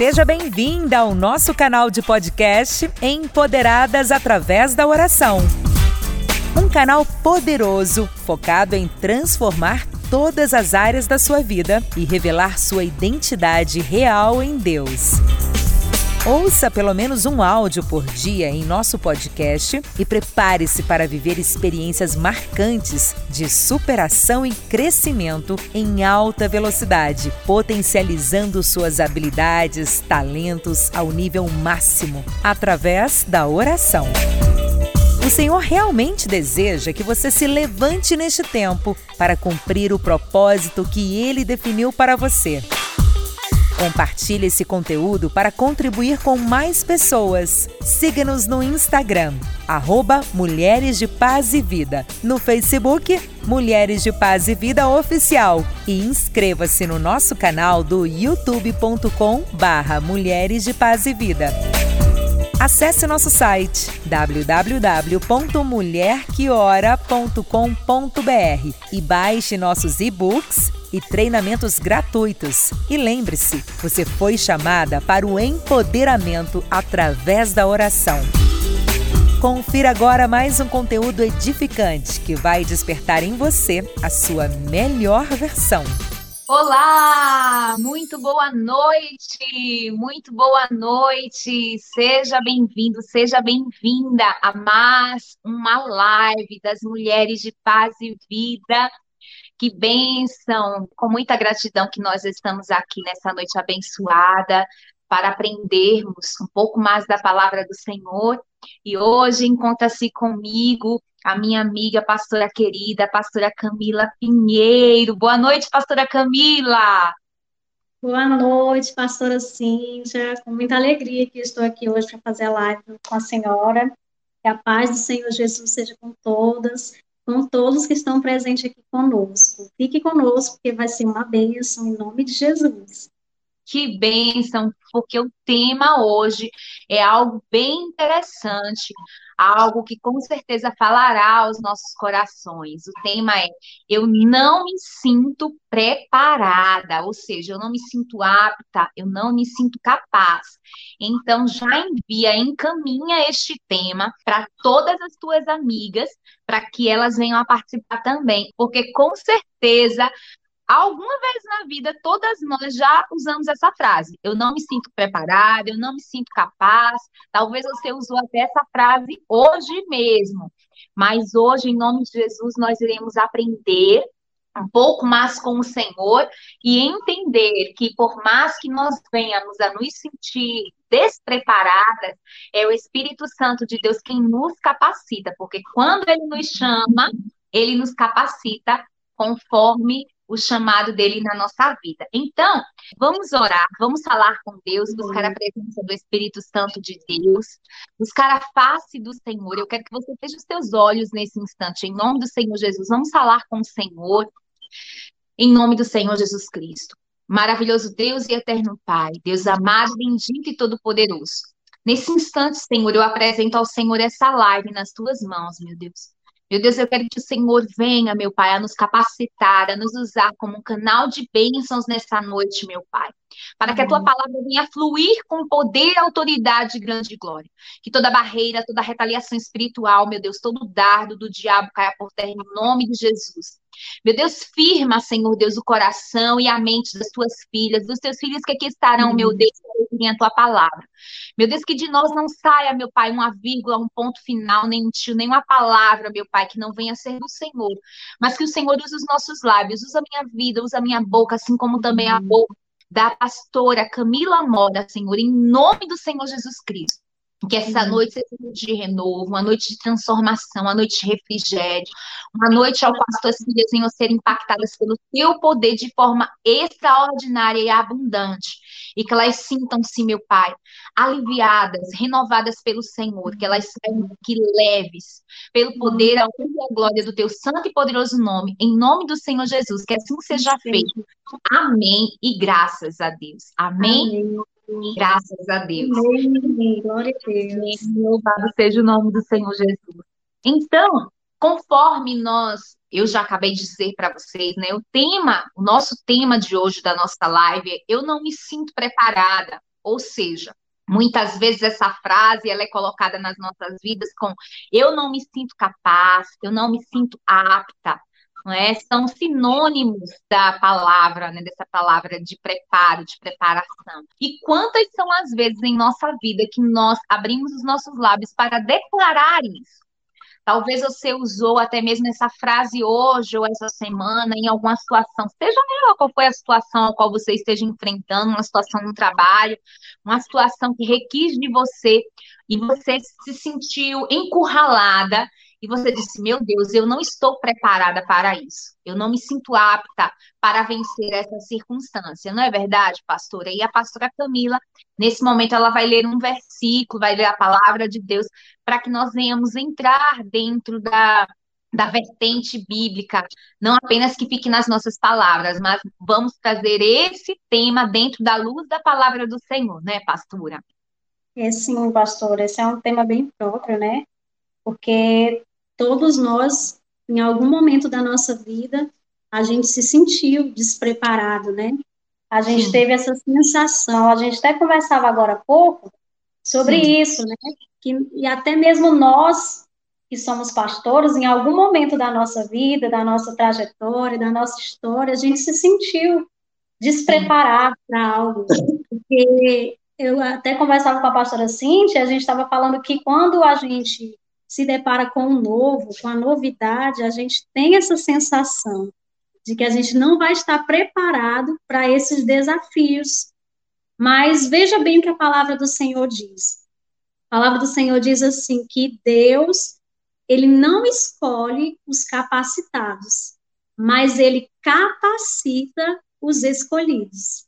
Seja bem-vinda ao nosso canal de podcast Empoderadas através da oração. Um canal poderoso focado em transformar todas as áreas da sua vida e revelar sua identidade real em Deus. Ouça pelo menos um áudio por dia em nosso podcast e prepare-se para viver experiências marcantes de superação e crescimento em alta velocidade, potencializando suas habilidades, talentos ao nível máximo através da oração. O Senhor realmente deseja que você se levante neste tempo para cumprir o propósito que Ele definiu para você. Compartilhe esse conteúdo para contribuir com mais pessoas. Siga-nos no Instagram, arroba Mulheres de Paz e Vida. No Facebook, Mulheres de Paz e Vida Oficial. E inscreva-se no nosso canal do youtube.com barra Mulheres de Paz e Vida. Acesse nosso site www.mulherqueora.com.br e baixe nossos e-books e treinamentos gratuitos. E lembre-se, você foi chamada para o empoderamento através da oração. Confira agora mais um conteúdo edificante que vai despertar em você a sua melhor versão. Olá, muito boa noite, muito boa noite. Seja bem-vindo, seja bem-vinda a mais uma live das Mulheres de Paz e Vida. Que bênção, com muita gratidão que nós estamos aqui nessa noite abençoada para aprendermos um pouco mais da palavra do Senhor. E hoje encontra-se comigo a minha amiga, pastora querida, pastora Camila Pinheiro. Boa noite, pastora Camila. Boa noite, pastora Cíntia. Com muita alegria que estou aqui hoje para fazer a live com a senhora. Que a paz do Senhor Jesus seja com todas com todos que estão presentes aqui conosco. Fique conosco, porque vai ser uma bênção em nome de Jesus. Que bênção, porque o tema hoje é algo bem interessante, algo que com certeza falará aos nossos corações. O tema é: eu não me sinto preparada, ou seja, eu não me sinto apta, eu não me sinto capaz. Então já envia, encaminha este tema para todas as tuas amigas, para que elas venham a participar também, porque com certeza Alguma vez na vida, todas nós já usamos essa frase. Eu não me sinto preparada, eu não me sinto capaz. Talvez você usou até essa frase hoje mesmo. Mas hoje, em nome de Jesus, nós iremos aprender um pouco mais com o Senhor e entender que por mais que nós venhamos a nos sentir despreparadas, é o Espírito Santo de Deus quem nos capacita, porque quando ele nos chama, ele nos capacita conforme o chamado dele na nossa vida. Então, vamos orar, vamos falar com Deus, buscar a presença do Espírito Santo de Deus, buscar a face do Senhor. Eu quero que você feche os teus olhos nesse instante, em nome do Senhor Jesus. Vamos falar com o Senhor, em nome do Senhor Jesus Cristo. Maravilhoso Deus e eterno Pai, Deus amado, bendito e todo-poderoso. Nesse instante, Senhor, eu apresento ao Senhor essa live nas tuas mãos, meu Deus. Meu Deus, eu quero que o Senhor venha, meu Pai, a nos capacitar, a nos usar como um canal de bênçãos nessa noite, meu Pai. Para que a tua palavra venha fluir com poder, autoridade e grande glória. Que toda barreira, toda retaliação espiritual, meu Deus, todo dardo do diabo caia por terra em nome de Jesus. Meu Deus, firma, Senhor Deus, o coração e a mente das tuas filhas, dos teus filhos que aqui estarão, meu Deus, para a tua palavra. Meu Deus, que de nós não saia, meu Pai, uma vírgula, um ponto final, nem um tio, nem uma palavra, meu Pai, que não venha a ser do Senhor, mas que o Senhor use os nossos lábios, usa a minha vida, usa a minha boca, assim como também a boca da pastora Camila Mora, Senhor, em nome do Senhor Jesus Cristo. Que essa noite seja noite de renovo, uma noite de transformação, uma noite de refrigério, uma noite ao qual as tuas filhas venham ser impactadas pelo teu poder de forma extraordinária e abundante. E que elas sintam-se, meu Pai, aliviadas, renovadas pelo Senhor, que elas saiam que leves, pelo poder, a honra e a glória do teu santo e poderoso nome, em nome do Senhor Jesus, que assim seja feito. Amém e graças a Deus. Amém. Amém. Graças a Deus. Amém. Glória a Deus. Louvado seja o nome do Senhor Jesus. Então, conforme nós, eu já acabei de dizer para vocês, né? O tema, o nosso tema de hoje da nossa live é Eu não me sinto preparada. Ou seja, muitas vezes essa frase ela é colocada nas nossas vidas com eu não me sinto capaz, eu não me sinto apta, é? São sinônimos da palavra, né? Dessa palavra de preparo, de preparação. E quantas são as vezes em nossa vida que nós abrimos os nossos lábios para declarar isso? Talvez você usou até mesmo essa frase hoje ou essa semana em alguma situação, seja ela qual foi a situação a qual você esteja enfrentando, uma situação no trabalho, uma situação que requis de você e você se sentiu encurralada e você disse: Meu Deus, eu não estou preparada para isso. Eu não me sinto apta para vencer essa circunstância. Não é verdade, pastora? E a pastora Camila, nesse momento, ela vai ler um versículo, vai ler a palavra de Deus, para que nós venhamos entrar dentro da, da vertente bíblica, não apenas que fique nas nossas palavras, mas vamos trazer esse tema dentro da luz da palavra do Senhor, né, pastora? É sim, pastor, esse é um tema bem próprio, né? Porque todos nós, em algum momento da nossa vida, a gente se sentiu despreparado, né? A gente Sim. teve essa sensação, a gente até conversava agora há pouco sobre Sim. isso, né? Que, e até mesmo nós, que somos pastores, em algum momento da nossa vida, da nossa trajetória, da nossa história, a gente se sentiu despreparado para algo. Porque eu até conversava com a pastora Cintia, a gente estava falando que quando a gente se depara com o novo, com a novidade, a gente tem essa sensação de que a gente não vai estar preparado para esses desafios. Mas veja bem o que a palavra do Senhor diz. A palavra do Senhor diz assim que Deus, ele não escolhe os capacitados, mas ele capacita os escolhidos.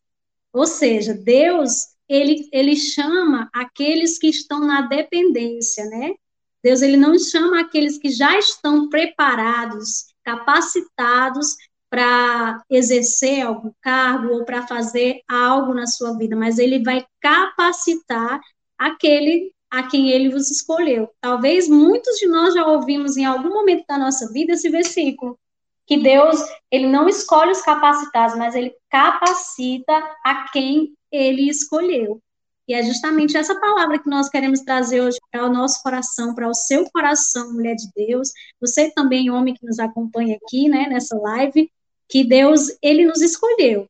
Ou seja, Deus, ele, ele chama aqueles que estão na dependência, né? Deus ele não chama aqueles que já estão preparados, capacitados para exercer algum cargo ou para fazer algo na sua vida, mas ele vai capacitar aquele a quem ele vos escolheu. Talvez muitos de nós já ouvimos em algum momento da nossa vida esse versículo, que Deus, ele não escolhe os capacitados, mas ele capacita a quem ele escolheu. E é justamente essa palavra que nós queremos trazer hoje para o nosso coração, para o seu coração, mulher de Deus. Você também, homem que nos acompanha aqui, né, nessa live, que Deus, ele nos escolheu.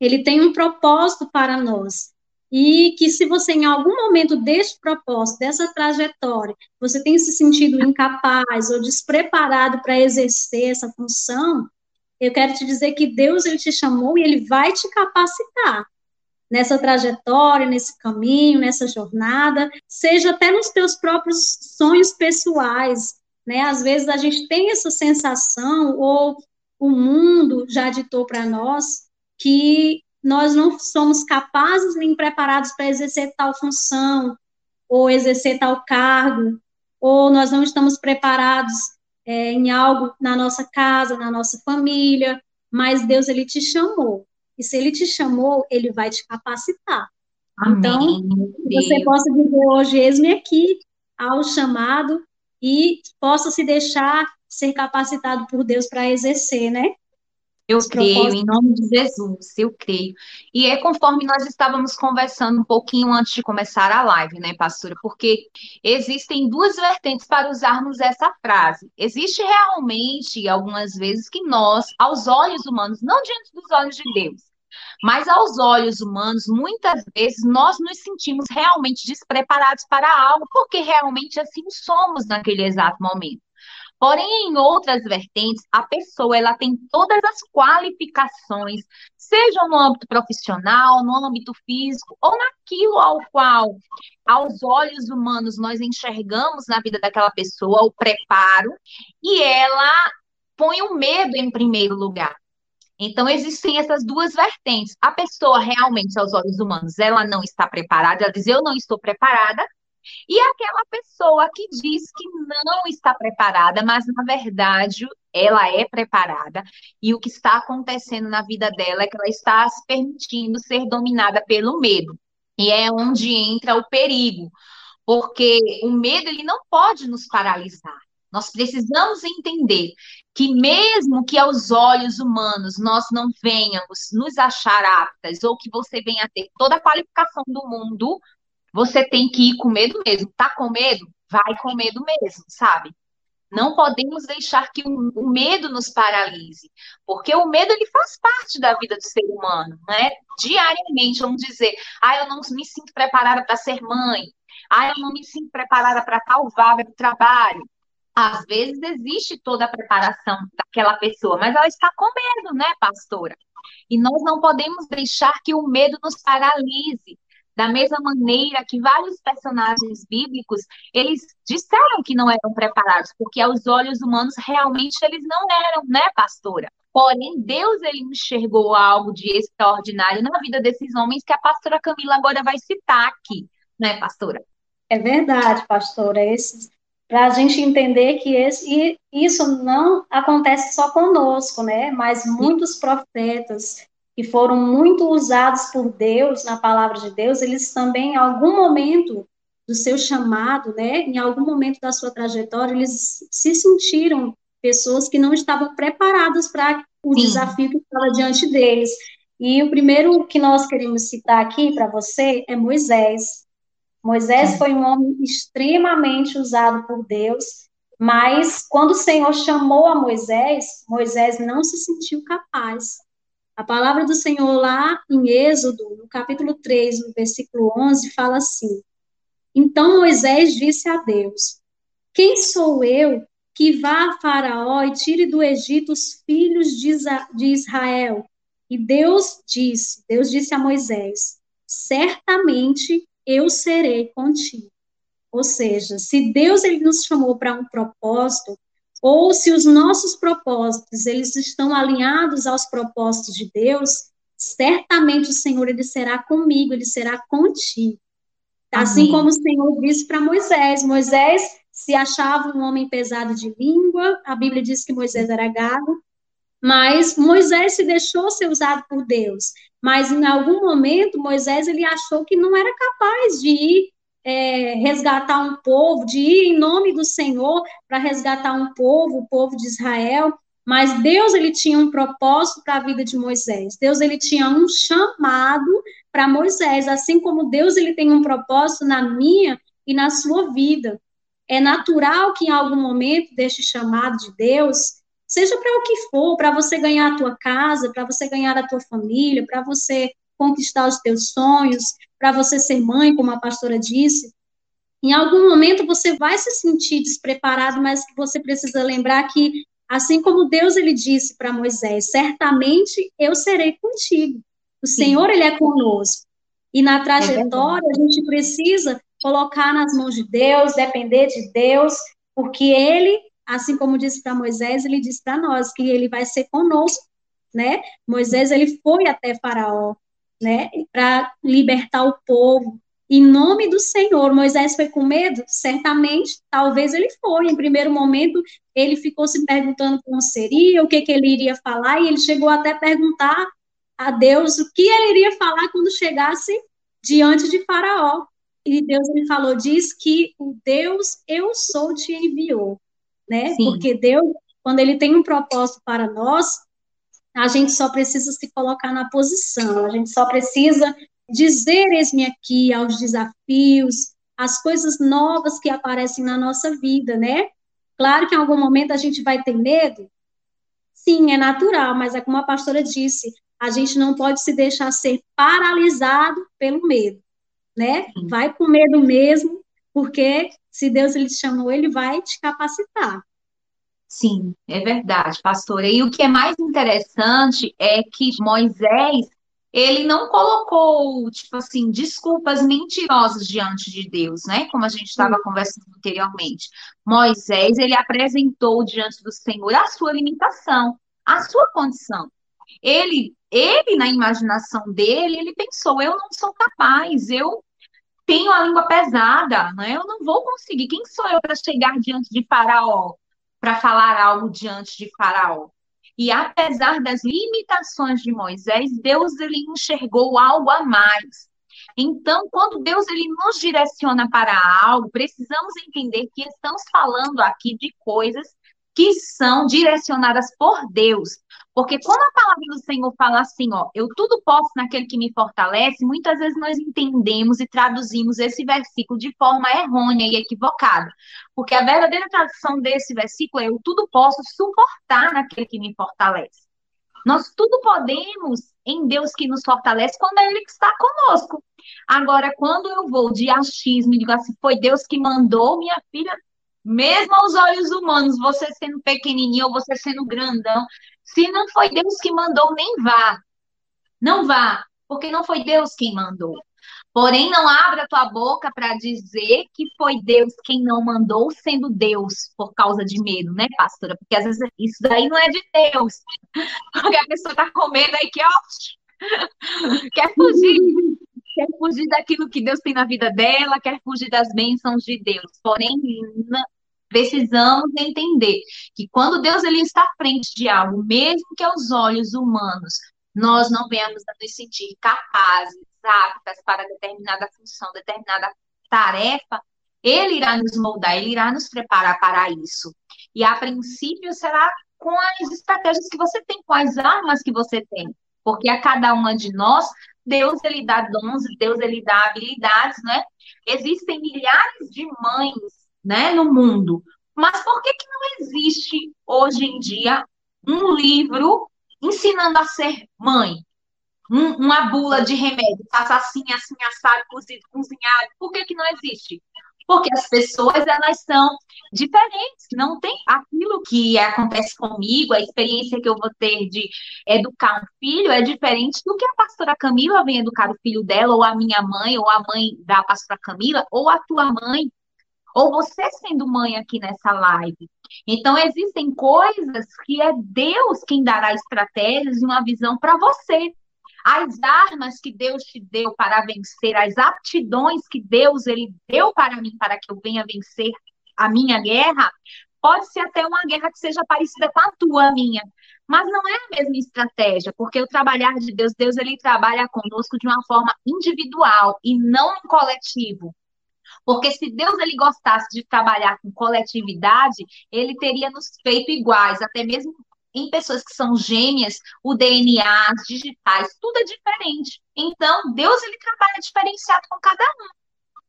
Ele tem um propósito para nós. E que se você, em algum momento deste propósito, dessa trajetória, você tem se sentido incapaz ou despreparado para exercer essa função, eu quero te dizer que Deus, ele te chamou e ele vai te capacitar nessa trajetória, nesse caminho, nessa jornada, seja até nos teus próprios sonhos pessoais, né? Às vezes a gente tem essa sensação ou o mundo já ditou para nós que nós não somos capazes nem preparados para exercer tal função ou exercer tal cargo, ou nós não estamos preparados é, em algo na nossa casa, na nossa família, mas Deus ele te chamou e se ele te chamou, ele vai te capacitar. Amém. Então, você possa dizer hoje, eis-me aqui ao chamado e possa se deixar ser capacitado por Deus para exercer, né? Eu creio, em nome de Jesus, eu creio. E é conforme nós estávamos conversando um pouquinho antes de começar a live, né, pastora? Porque existem duas vertentes para usarmos essa frase. Existe realmente, algumas vezes, que nós, aos olhos humanos, não diante dos olhos de Deus, mas aos olhos humanos, muitas vezes nós nos sentimos realmente despreparados para algo, porque realmente assim somos naquele exato momento. Porém, em outras vertentes, a pessoa ela tem todas as qualificações, seja no âmbito profissional, no âmbito físico, ou naquilo ao qual, aos olhos humanos, nós enxergamos na vida daquela pessoa o preparo, e ela põe o medo em primeiro lugar. Então, existem essas duas vertentes. A pessoa realmente, aos olhos humanos, ela não está preparada, ela diz, eu não estou preparada, e aquela pessoa que diz que não está preparada, mas na verdade ela é preparada, e o que está acontecendo na vida dela é que ela está se permitindo ser dominada pelo medo. E é onde entra o perigo, porque o medo ele não pode nos paralisar. Nós precisamos entender que, mesmo que aos olhos humanos nós não venhamos nos achar aptas, ou que você venha ter toda a qualificação do mundo, você tem que ir com medo mesmo. Tá com medo? Vai com medo mesmo, sabe? Não podemos deixar que o, medo nos paralise, porque o medo ele faz parte da vida do ser humano, né? Diariamente, vamos dizer, ah, eu não me sinto preparada para ser mãe, ah, eu não me sinto preparada para tal vaga de trabalho. Às vezes existe toda a preparação daquela pessoa, mas ela está com medo, né, pastora? E nós não podemos deixar que o medo nos paralise. Da mesma maneira que vários personagens bíblicos, eles disseram que não eram preparados, porque aos olhos humanos realmente eles não eram, né, pastora? Porém, Deus ele enxergou algo de extraordinário na vida desses homens que a pastora Camila agora vai citar aqui, né, pastora? É verdade, pastora. Esses, para a gente entender que esse, isso não acontece só conosco, né? Mas muitos profetas que foram muito usados por Deus na palavra de Deus, eles também, em algum momento do seu chamado, né? Em algum momento da sua trajetória, eles se sentiram pessoas que não estavam preparadas para o Sim. desafio que estava diante deles. E o primeiro que nós queremos citar aqui para você é Moisés. Moisés foi um homem extremamente usado por Deus, mas quando o Senhor chamou a Moisés, Moisés não se sentiu capaz. A palavra do Senhor lá em Êxodo, no capítulo 3, no versículo 11, fala assim: Então Moisés disse a Deus: Quem sou eu que vá a Faraó e tire do Egito os filhos de Israel? E Deus disse, Deus disse a Moisés: Certamente eu serei contigo. Ou seja, se Deus ele nos chamou para um propósito, ou se os nossos propósitos eles estão alinhados aos propósitos de Deus, certamente o Senhor ele será comigo, ele será contigo. Assim como o Senhor disse para Moisés, Moisés se achava um homem pesado de língua, a Bíblia diz que Moisés era gago, mas Moisés se deixou ser usado por Deus. Mas em algum momento Moisés ele achou que não era capaz de ir é, resgatar um povo, de ir em nome do Senhor para resgatar um povo, o povo de Israel. Mas Deus ele tinha um propósito para a vida de Moisés. Deus ele tinha um chamado para Moisés, assim como Deus ele tem um propósito na minha e na sua vida. É natural que em algum momento deste chamado de Deus seja para o que for, para você ganhar a tua casa, para você ganhar a tua família, para você conquistar os teus sonhos, para você ser mãe, como a pastora disse. Em algum momento você vai se sentir despreparado, mas você precisa lembrar que assim como Deus ele disse para Moisés, certamente eu serei contigo. O. Senhor ele é conosco. E na é trajetória a gente precisa colocar nas mãos de Deus, depender de Deus, porque ele assim como disse para Moisés, ele disse para nós que ele vai ser conosco, né? Moisés ele foi até Faraó, né, para libertar o povo. Em nome do Senhor, Moisés foi com medo? Certamente, talvez ele foi. Em primeiro momento, ele ficou se perguntando como seria, o que, que ele iria falar, e ele chegou até a perguntar a Deus o que ele iria falar quando chegasse diante de Faraó. E Deus ele falou, diz que o Deus eu sou te enviou né? Sim. Porque Deus, quando ele tem um propósito para nós, a gente só precisa se colocar na posição, a gente só precisa dizer eis-me aqui aos desafios, as coisas novas que aparecem na nossa vida, né? Claro que em algum momento a gente vai ter medo. Sim, é natural, mas é como a pastora disse, a gente não pode se deixar ser paralisado pelo medo, né? Vai com medo mesmo, porque se Deus ele te chamou, ele vai te capacitar. Sim, é verdade, pastora. E o que é mais interessante é que Moisés, ele não colocou, tipo assim, desculpas mentirosas diante de Deus, né? Como a gente estava conversando anteriormente. Moisés, ele apresentou diante do Senhor a sua limitação, a sua condição. Ele, ele na imaginação dele, ele pensou: eu não sou capaz, eu tenho a língua pesada, né? Eu não vou conseguir. Quem sou eu para chegar diante de Faraó, para falar algo diante de Faraó? E apesar das limitações de Moisés, Deus ele enxergou algo a mais. Então, quando Deus ele nos direciona para algo, precisamos entender que estamos falando aqui de coisas que são direcionadas por Deus. Porque quando a palavra do Senhor fala assim, ó, eu tudo posso naquele que me fortalece, muitas vezes nós entendemos e traduzimos esse versículo de forma errônea e equivocada. Porque a verdadeira tradução desse versículo é eu tudo posso suportar naquele que me fortalece. Nós tudo podemos em Deus que nos fortalece quando Ele está conosco. Agora, quando eu vou de achismo e digo assim, foi Deus que mandou, minha filha, mesmo aos olhos humanos, você sendo pequenininho ou você sendo grandão, se não foi Deus que mandou, nem vá. Não vá, porque não foi Deus quem mandou. Porém, não abra tua boca para dizer que foi Deus quem não mandou, sendo Deus, por causa de medo, né, pastora? Porque às vezes isso daí não é de Deus. Porque a pessoa está com medo aí que, ó, quer fugir, quer fugir daquilo que Deus tem na vida dela, quer fugir das bênçãos de Deus. Porém, precisamos entender que quando Deus ele está à frente de algo, mesmo que aos olhos humanos nós não venhamos a nos sentir capazes, aptas para determinada função, determinada tarefa, ele irá nos moldar, ele irá nos preparar para isso. E a princípio será com as estratégias que você tem, com as armas que você tem. Porque a cada uma de nós, Deus ele dá dons, Deus ele dá habilidades, né? Existem milhares de mães, né, no mundo. Mas por que que não existe hoje em dia um livro ensinando a ser mãe? Um, uma bula de remédio, faça assim, assim, assado, cozido, cozinhado. Por que que não existe? Porque as pessoas, elas são diferentes, não tem aquilo que acontece comigo, a experiência que eu vou ter de educar um filho é diferente do que a pastora Camila vem educar o filho dela, ou a minha mãe, ou a mãe da pastora Camila, ou a tua mãe, ou você sendo mãe aqui nessa live. Então, existem coisas que é Deus quem dará estratégias e uma visão para você. As armas que Deus te deu para vencer, as aptidões que Deus ele deu para mim para que eu venha vencer a minha guerra, pode ser até uma guerra que seja parecida com a tua, a minha. Mas não é a mesma estratégia, porque o trabalhar de Deus, Deus ele trabalha conosco de uma forma individual e não coletivo. Porque se Deus ele gostasse de trabalhar com coletividade, ele teria nos feito iguais, até mesmo em pessoas que são gêmeas, o DNA, as digitais, tudo é diferente. Então, Deus ele trabalha diferenciado com cada um.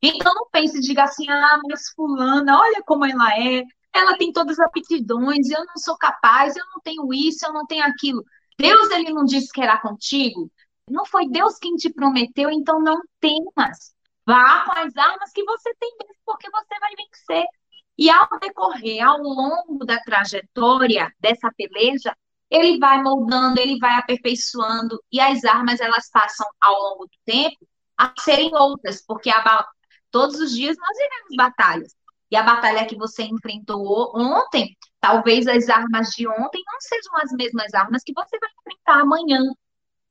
Então, não pense e diga assim, ah, mas fulana, olha como ela é, ela tem todas as aptidões, eu não sou capaz, eu não tenho isso, eu não tenho aquilo. Deus ele não disse que era contigo. Não foi Deus quem te prometeu, então não temas. Vá com as armas que você tem mesmo, porque você vai vencer. E ao decorrer, ao longo da trajetória dessa peleja, ele vai moldando, ele vai aperfeiçoando, e as armas elas passam ao longo do tempo a serem outras, porque a, todos os dias nós iremos batalhas. E a batalha que você enfrentou ontem, talvez as armas de ontem não sejam as mesmas armas que você vai enfrentar amanhã.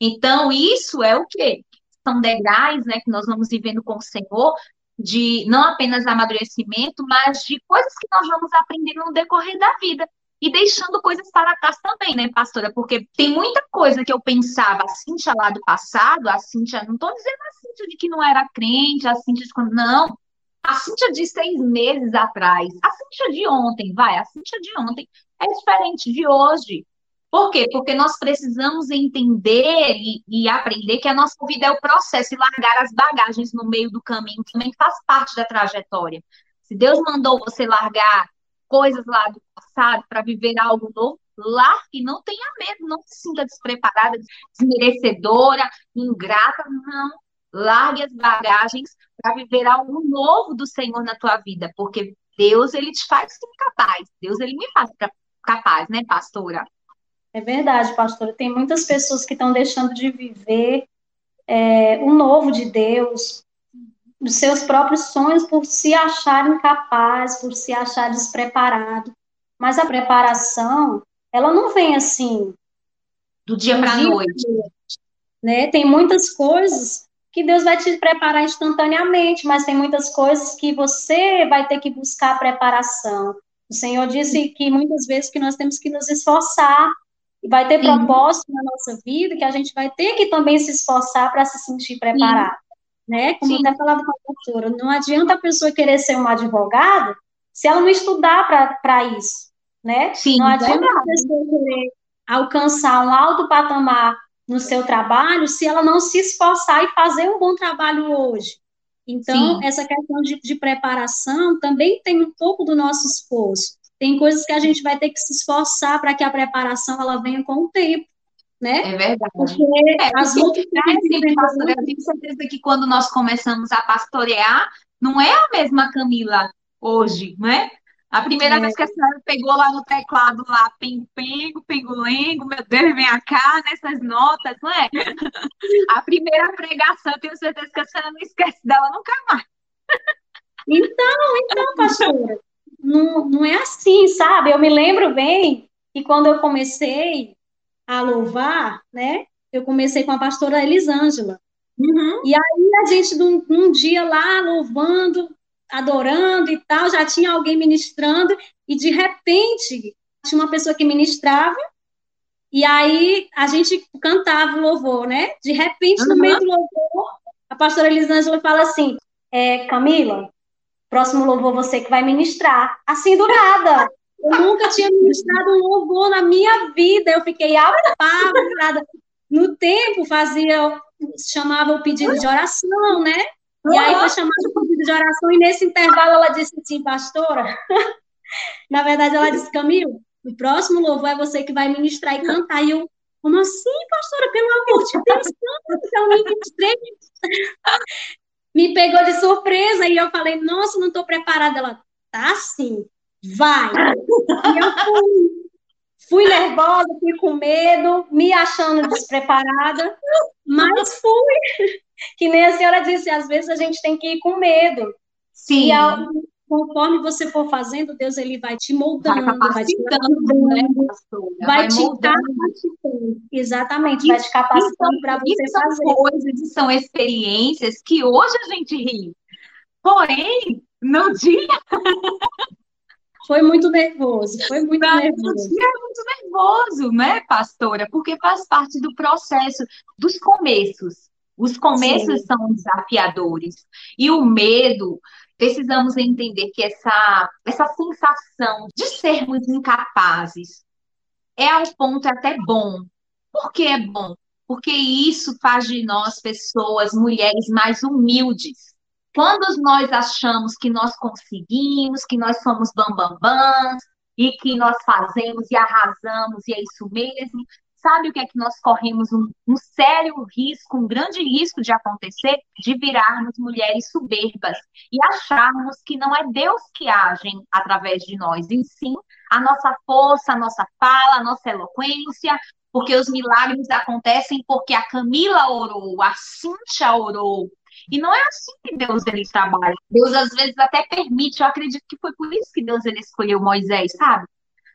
Então, isso é o quê? São degraus, né, que nós vamos vivendo com o Senhor, de não apenas amadurecimento, mas de coisas que nós vamos aprendendo no decorrer da vida. E deixando coisas para trás também, né, pastora? Porque tem muita coisa que eu pensava, a Cíntia lá do passado, a Cíntia, não estou dizendo a Cíntia de que não era crente, a Cíntia de quando. Não. A Cíntia de seis meses atrás, a Cíntia de ontem, vai, a Cíntia de ontem é diferente de hoje. Por quê? Porque nós precisamos entender e, e, aprender que a nossa vida é o processo e largar as bagagens no meio do caminho também faz parte da trajetória. Se Deus mandou você largar coisas lá do passado para viver algo novo, largue, não tenha medo, não se sinta despreparada, desmerecedora, ingrata, não. Largue as bagagens para viver algo novo do Senhor na tua vida, porque Deus, ele te faz sim capaz. Deus, ele me faz capaz, né, pastora? É verdade, pastora. Tem muitas pessoas que estão deixando de viver é, o novo de Deus, os seus próprios sonhos, por se acharem incapazes, por se achar despreparado. Mas a preparação, ela não vem assim. Do dia para a noite. Né? Tem muitas coisas que Deus vai te preparar instantaneamente, mas tem muitas coisas que você vai ter que buscar preparação. O Senhor disse que muitas vezes que nós temos que nos esforçar e vai ter Sim. propósito na nossa vida que a gente vai ter que também se esforçar para se sentir preparado. né? Como Sim. eu até falava com a professora, não adianta a pessoa querer ser uma advogada se ela não estudar para isso, né? Sim, não adianta verdade. a pessoa querer alcançar um alto patamar no seu trabalho se ela não se esforçar e fazer um bom trabalho hoje. Então, Sim. essa questão de, de, preparação também tem um pouco do nosso esforço. Tem coisas que a gente vai ter que se esforçar para que a preparação ela venha com o tempo. Né? É verdade. Porque é, as porque, pastora, eu tenho certeza que quando nós começamos a pastorear, não é a mesma Camila hoje, né? A primeira é. vez que a senhora pegou lá no teclado lá, pengo-pengo, pengo-lengo, meu Deus, vem cá nessas notas, não é? A primeira pregação, eu tenho certeza que a senhora não esquece dela nunca mais. Então, então, pastora, não, não é assim, sabe? Eu me lembro bem que quando eu comecei a louvar, né? Eu comecei com a pastora Elisângela. Uhum. E aí a gente, num, num dia lá, louvando, adorando e tal, já tinha alguém ministrando, e de repente tinha uma pessoa que ministrava, e aí a gente cantava o louvor, né? De repente, uhum. no meio do louvor, a pastora Elisângela fala assim: é, Camila, próximo louvor você que vai ministrar. Assim do nada. Eu nunca tinha ministrado um louvor na minha vida. Eu fiquei apavorada. No tempo, fazia, chamava o pedido de oração, né? E aí foi chamado o pedido de oração, e nesse intervalo ela disse assim, pastora, na verdade ela disse, Camilo, o próximo louvor é você que vai ministrar e cantar. E eu, como assim, pastora, pelo amor de Deus, eu ministrei. Me pegou de surpresa, e eu falei, nossa, não estou preparada. Ela, tá sim, vai. E eu fui, fui nervosa, fui com medo, me achando despreparada, mas fui que nem a senhora disse, às vezes a gente tem que ir com medo. Sim. E conforme você for fazendo, Deus ele vai te moldando, vai, vai te capacitando, né, vai, vai te capacitando. Exatamente, vai te capacitando para você são fazer. coisas, são experiências que hoje a gente ri. Porém, no dia Foi muito nervoso, foi muito nervoso. É muito nervoso, né, pastora? Porque faz parte do processo dos começos. Os começos Sim. são desafiadores. E o medo, precisamos entender que essa, essa sensação de sermos incapazes é um ponto até bom. Por que é bom? Porque isso faz de nós pessoas, mulheres mais humildes. Quando nós achamos que nós conseguimos, que nós somos bambambãs, e que nós fazemos e arrasamos, e é isso mesmo, sabe o que é que nós corremos um, um, sério risco, um grande risco de acontecer? De virarmos mulheres soberbas e acharmos que não é Deus que age através de nós, e sim a nossa força, a nossa fala, a nossa eloquência, porque os milagres acontecem porque a Camila orou, a Cíntia orou. E não é assim que Deus ele trabalha. Deus às vezes até permite, eu acredito que foi por isso que Deus ele escolheu Moisés, sabe?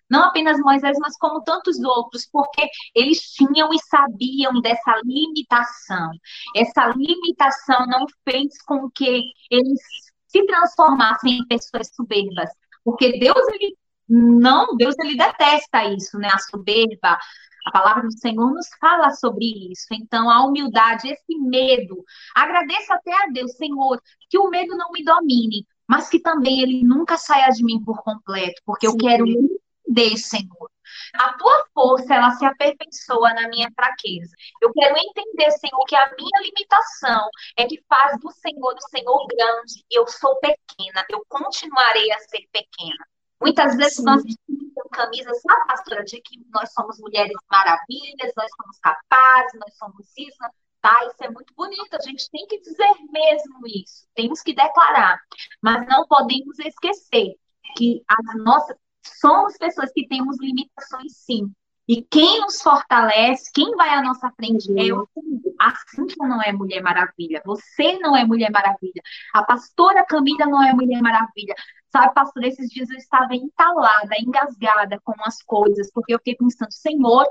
Não apenas Moisés, mas como tantos outros, porque eles tinham e sabiam dessa limitação. Essa limitação não fez com que eles se transformassem em pessoas soberbas, porque Deus ele não, Deus ele detesta isso, né? A soberba, a palavra do Senhor nos fala sobre isso. Então, a humildade, esse medo, agradeça até a Deus, Senhor, que o medo não me domine, mas que também ele nunca saia de mim por completo, porque Sim. eu quero entender, Senhor. A tua força, ela se aperfeiçoa na minha fraqueza. Eu quero entender, Senhor, que a minha limitação é que faz do Senhor o Senhor grande e eu sou pequena. Eu continuarei a ser pequena. Muitas vezes Sim. nós vestimos camisas, sabe, pastora, de que nós somos mulheres maravilhas, nós somos capazes, nós somos isso, tá? Isso é muito bonito, a gente tem que dizer mesmo isso, temos que declarar, mas não podemos esquecer que as nossas, somos pessoas que temos limitações, sim. E quem nos fortalece, quem vai à nossa frente é o A Cíntia não é Mulher Maravilha. Você não é Mulher Maravilha. A pastora Camila não é Mulher Maravilha. Sabe, pastor, esses dias eu estava entalada, engasgada com as coisas, porque eu fiquei pensando, Senhor,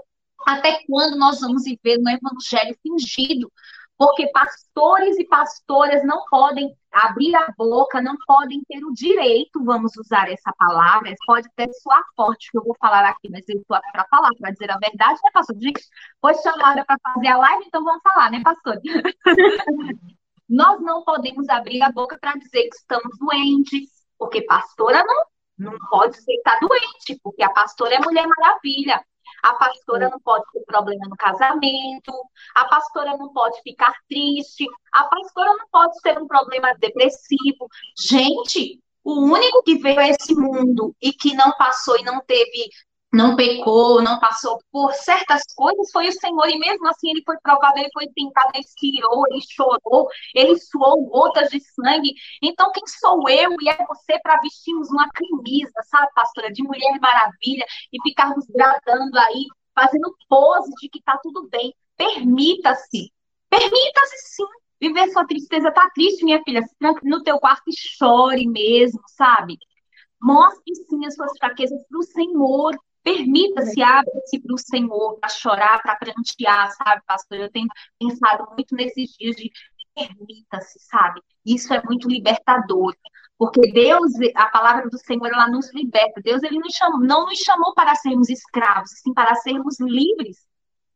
até quando nós vamos viver no evangelho fingido? porque pastores e pastoras não podem abrir a boca, não podem ter o direito, vamos usar essa palavra, pode até soar forte que eu vou falar aqui, mas eu estou aqui para falar, para dizer a verdade, né, pastor? Gente, foi chamada para fazer a live, então vamos falar, né, pastor? Nós não podemos abrir a boca para dizer que estamos doentes, porque pastora não, não pode ser que está doente, porque a pastora é Mulher Maravilha. A pastora não pode ter problema no casamento, a pastora não pode ficar triste, a pastora não pode ter um problema depressivo. Gente, o único que veio a esse mundo e que não passou e não teve não pecou, não passou por certas coisas, foi o Senhor, e mesmo assim ele foi provado, ele foi tentado, ele tirou, ele chorou, ele suou gotas de sangue. Então, quem sou eu e é você para vestirmos uma camisa, sabe, pastora, de Mulher Maravilha e ficarmos gradando aí, fazendo pose de que tá tudo bem. Permita-se, permita-se sim. Viver sua tristeza, tá triste, minha filha, se tranque no teu quarto e chore mesmo, sabe? Mostre sim as suas fraquezas para o Senhor. Permita-se, abre-se para o Senhor, para chorar, para prantear, sabe, pastor? Eu tenho pensado muito nesses dias de permita-se, sabe? Isso é muito libertador. Porque Deus, a palavra do Senhor, ela nos liberta. Deus, ele nos chamou, não nos chamou para sermos escravos, sim para sermos livres.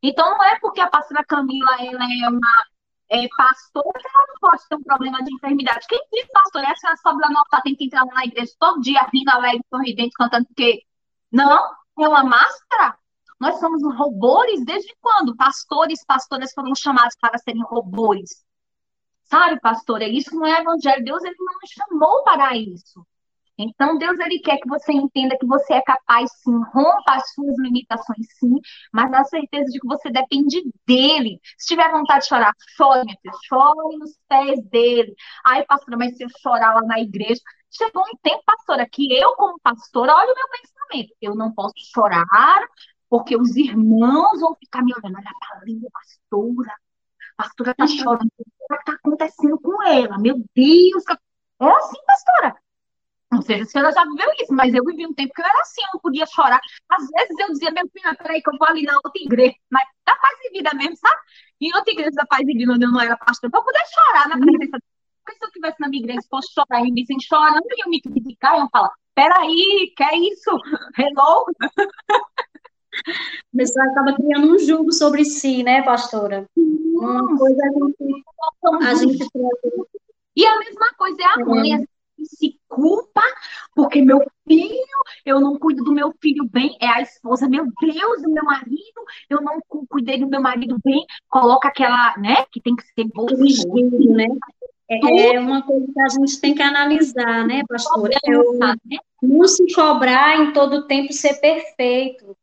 Então, não é porque a pastora Camila ela é uma é, pastora que ela não pode ter um problema de enfermidade. Quem diz pastor é a senhora sobe lá no altar, tem que entrar na igreja todo dia, rindo, alegre, sorridente, cantando, porque... Não, é uma máscara? Nós somos robôs desde quando? Pastores, pastoras foram chamados para serem robôs. Sabe, pastor, é isso não é evangelho. Deus ele não nos chamou para isso. Então, Deus ele quer que você entenda que você é capaz, sim, rompa as suas limitações, sim, mas na certeza de que você depende dele. Se tiver vontade de chorar, chore, minha filha, chore nos pés dele. Ai, pastora, mas se eu chorar lá na igreja, chegou um tempo, pastora, que eu, como pastora, olha o meu pensamento. Eu não posso chorar, porque os irmãos vão ficar me olhando. Olha a linda pastora. A pastora tá chorando. O que está acontecendo com ela? Meu Deus! É assim, pastora. Não sei se a senhora já viveu isso, mas eu vivi um tempo que eu era assim, eu não podia chorar. Às vezes eu dizia, meu filho, peraí que eu vou ali na outra igreja, mas da paz e vida mesmo, sabe? Em outra igreja da paz e vida, onde eu não era pastor, para poder chorar na presença porque se eu estivesse na minha igreja, fosse chorar e me vissem chorando, iam me criticar, iam falar, peraí, que é isso? Hello? O pessoal acaba criando um julgo sobre si, né, pastora? Uma coisa a gente, a gente... E a mesma coisa é a mãe, é se culpa porque meu filho, eu não cuido do meu filho bem, é a esposa, meu Deus, do meu marido, eu não cuidei do meu marido bem, coloca aquela, né, que tem que ser boa, né? É, é uma coisa que a gente tem que analisar, né, pastor? Eu, né? não se cobrar em todo tempo ser perfeito.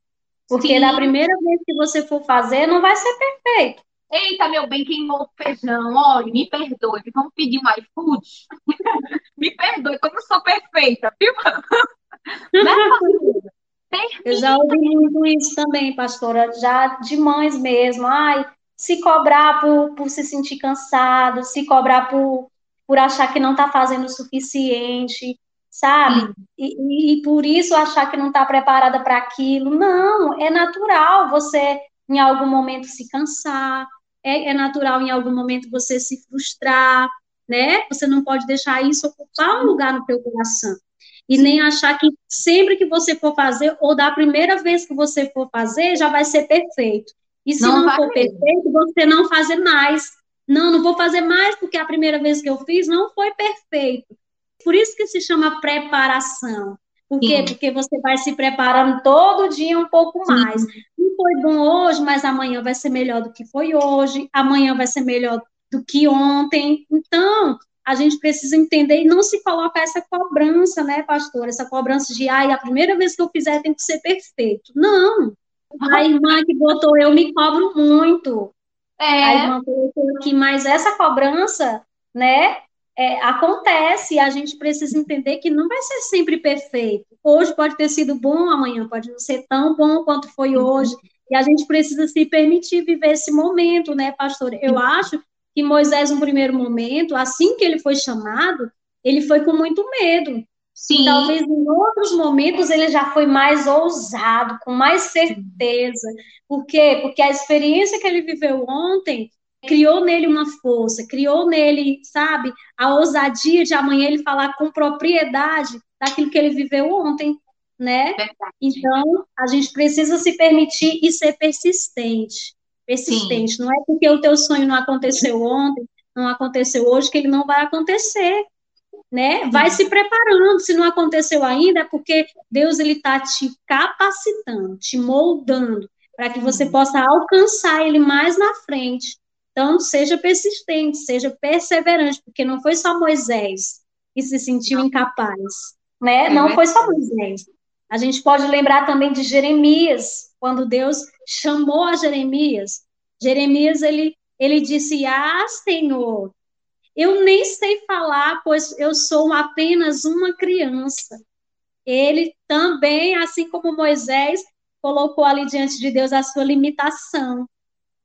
Porque Sim. da primeira vez que você for fazer, não vai ser perfeito. Eita, meu bem, queimou o feijão. Olha, me perdoe. Vamos pedir um iFood? me perdoe, como sou perfeita, viu? Eu já ouvi muito isso também, pastora, já de mães mesmo. Ai, se cobrar por, por se sentir cansado, se cobrar por, por achar que não está fazendo o suficiente, sabe? E, e, por isso achar que não está preparada para aquilo. Não, é natural você em algum momento se cansar, é, é natural em algum momento você se frustrar, né? Você não pode deixar isso ocupar um lugar no teu coração. E nem achar que sempre que você for fazer, ou da primeira vez que você for fazer, já vai ser perfeito. E se não, não for perfeito, você não fazer mais. Não, não vou fazer mais porque a primeira vez que eu fiz não foi perfeito. Por isso que se chama preparação. Por quê? Sim. Porque você vai se preparando todo dia um pouco mais. Sim. Foi bom hoje, mas amanhã vai ser melhor do que foi hoje, amanhã vai ser melhor do que ontem. Então, a gente precisa entender e não se colocar essa cobrança, né, pastor? Essa cobrança de, ai, a primeira vez que eu fizer tem que ser perfeito. Não. A irmã que botou eu me cobro muito. É. A irmã colocou aqui, mas essa cobrança, né, é, acontece e a gente precisa entender que não vai ser sempre perfeito. Hoje pode ter sido bom, amanhã pode não ser tão bom quanto foi uhum. hoje. E a gente precisa se permitir viver esse momento, né, pastor? Eu acho que Moisés, no primeiro momento, assim que ele foi chamado, ele foi com muito medo. Sim. Talvez em outros momentos ele já foi mais ousado, com mais certeza. Por quê? Porque a experiência que ele viveu ontem criou nele uma força, criou nele, sabe, a ousadia de amanhã ele falar com propriedade daquilo que ele viveu ontem, né? Verdade. Então, a gente precisa se permitir e ser persistente. Persistente. Sim. Não é porque o teu sonho não aconteceu ontem, não aconteceu hoje, que ele não vai acontecer, né? Vai se preparando. Se não aconteceu ainda, é porque Deus ele está te capacitando, te moldando, para que você possa alcançar ele mais na frente. Então, seja persistente, seja perseverante, porque não foi só Moisés que se sentiu incapaz, né? É não foi só Moisés. A gente pode lembrar também de Jeremias, quando Deus chamou a Jeremias. Jeremias ele ele disse: "Ah, Senhor, eu nem sei falar, pois eu sou apenas uma criança." Ele também, assim como Moisés, colocou ali diante de Deus a sua limitação.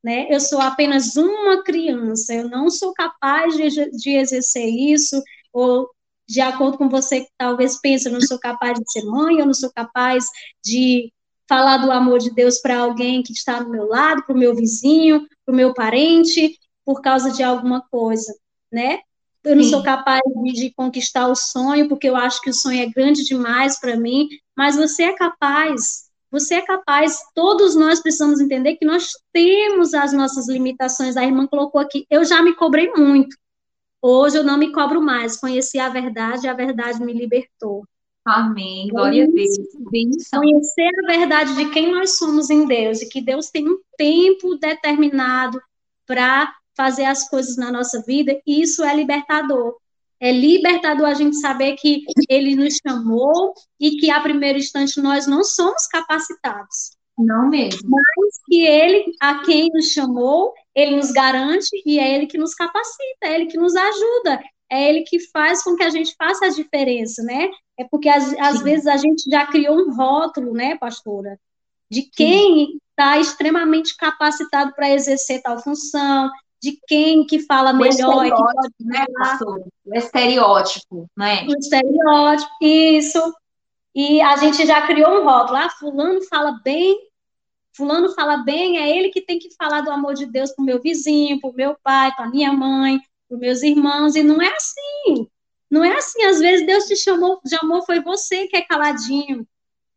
Né? Eu sou apenas uma criança, eu não sou capaz de, de exercer isso, ou de acordo com você que talvez pense, eu não sou capaz de ser mãe, eu não sou capaz de falar do amor de Deus para alguém que está do meu lado, para o meu vizinho, para o meu parente, por causa de alguma coisa, né? Eu não Sim. sou capaz de, de, conquistar o sonho, porque eu acho que o sonho é grande demais para mim, mas você é capaz, você é capaz, todos nós precisamos entender que nós temos as nossas limitações. A irmã colocou aqui, eu já me cobrei muito, Hoje eu não me cobro mais, conheci a verdade e a verdade me libertou. Amém, glória a Deus. Benção. Conhecer a verdade de quem nós somos em Deus e que Deus tem um tempo determinado para fazer as coisas na nossa vida, isso é libertador. É libertador a gente saber que Ele nos chamou e que a primeiro instante nós não somos capacitados. Não mesmo. Mas que Ele, a quem nos chamou, ele nos garante e é ele que nos capacita, é ele que nos ajuda, é ele que faz com que a gente faça a diferença, né? É porque às, às vezes a gente já criou um rótulo, né, pastora, de quem está extremamente capacitado para exercer tal função, de quem que fala o melhor. Estereótipo, que né, pastor? O estereótipo, né? O estereótipo, isso. E a gente já criou um rótulo. Ah, fulano fala bem Fulano fala bem, é ele que tem que falar do amor de Deus para o meu vizinho, para o meu pai, para a minha mãe, para os meus irmãos, e não é assim. Não é assim, às vezes Deus te chamou, chamou, foi você que é caladinho,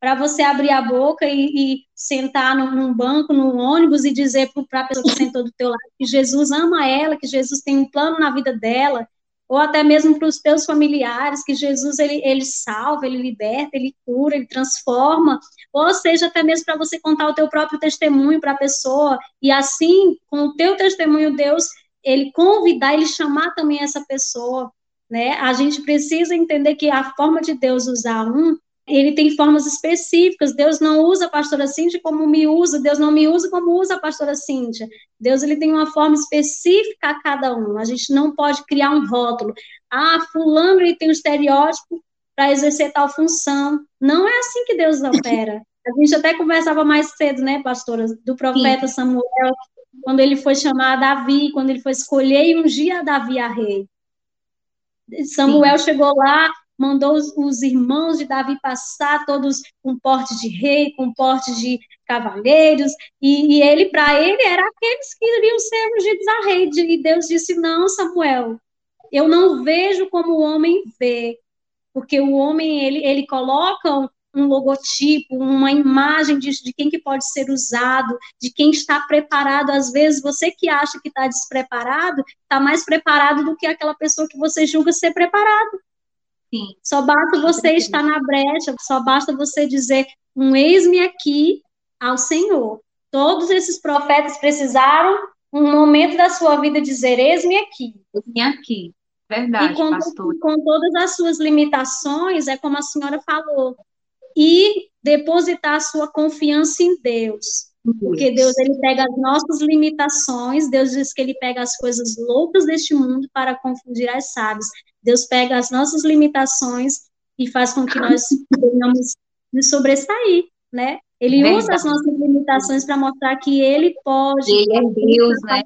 para você abrir a boca e, e sentar num, num, banco, num ônibus e dizer para a pessoa que sentou do teu lado que Jesus ama ela, que Jesus tem um plano na vida dela, ou até mesmo para os teus familiares, que Jesus ele, ele salva, ele liberta, ele cura, ele transforma, ou seja, até mesmo para você contar o teu próprio testemunho para a pessoa, e assim, com o teu testemunho, Deus, ele convidar, ele chamar também essa pessoa, né? A gente precisa entender que a forma de Deus usar um ele tem formas específicas. Deus não usa a pastora Cíntia como me usa, Deus não me usa como usa a pastora Cíntia. Deus ele tem uma forma específica a cada um. A gente não pode criar um rótulo. Ah, fulano ele tem um estereótipo para exercer tal função. Não é assim que Deus opera. A gente até conversava mais cedo, né, pastora, do profeta Sim. Samuel, quando ele foi chamar Davi, quando ele foi escolher e ungir a Davi a rei. Samuel Sim. chegou lá, mandou os, os, irmãos de Davi passar, todos com porte de rei, com porte de cavaleiros, e, e ele, para ele, era aqueles que iriam ser ungidos a rei. E Deus disse: Não, Samuel, eu não vejo como o homem vê, porque o homem, ele, ele coloca um, um logotipo, uma imagem de, de quem que pode ser usado, de quem está preparado. Às vezes, você que acha que está despreparado, está mais preparado do que aquela pessoa que você julga ser preparado. Só basta você estar na brecha, só basta você dizer um eis-me aqui ao Senhor. Todos esses profetas precisaram um momento da sua vida dizer eis-me aqui. Eis-me aqui. Verdade, e com, pastor. com todas as suas limitações, é como a senhora falou, e depositar a sua confiança em Deus. Porque Deus ele pega as nossas limitações, Deus diz que ele pega as coisas loucas deste mundo para confundir as sábias. Deus pega as nossas limitações e faz com que nós venhamos nos sobressair, né? Ele Verdade. usa as nossas limitações para mostrar que ele pode. Ele é Deus, né?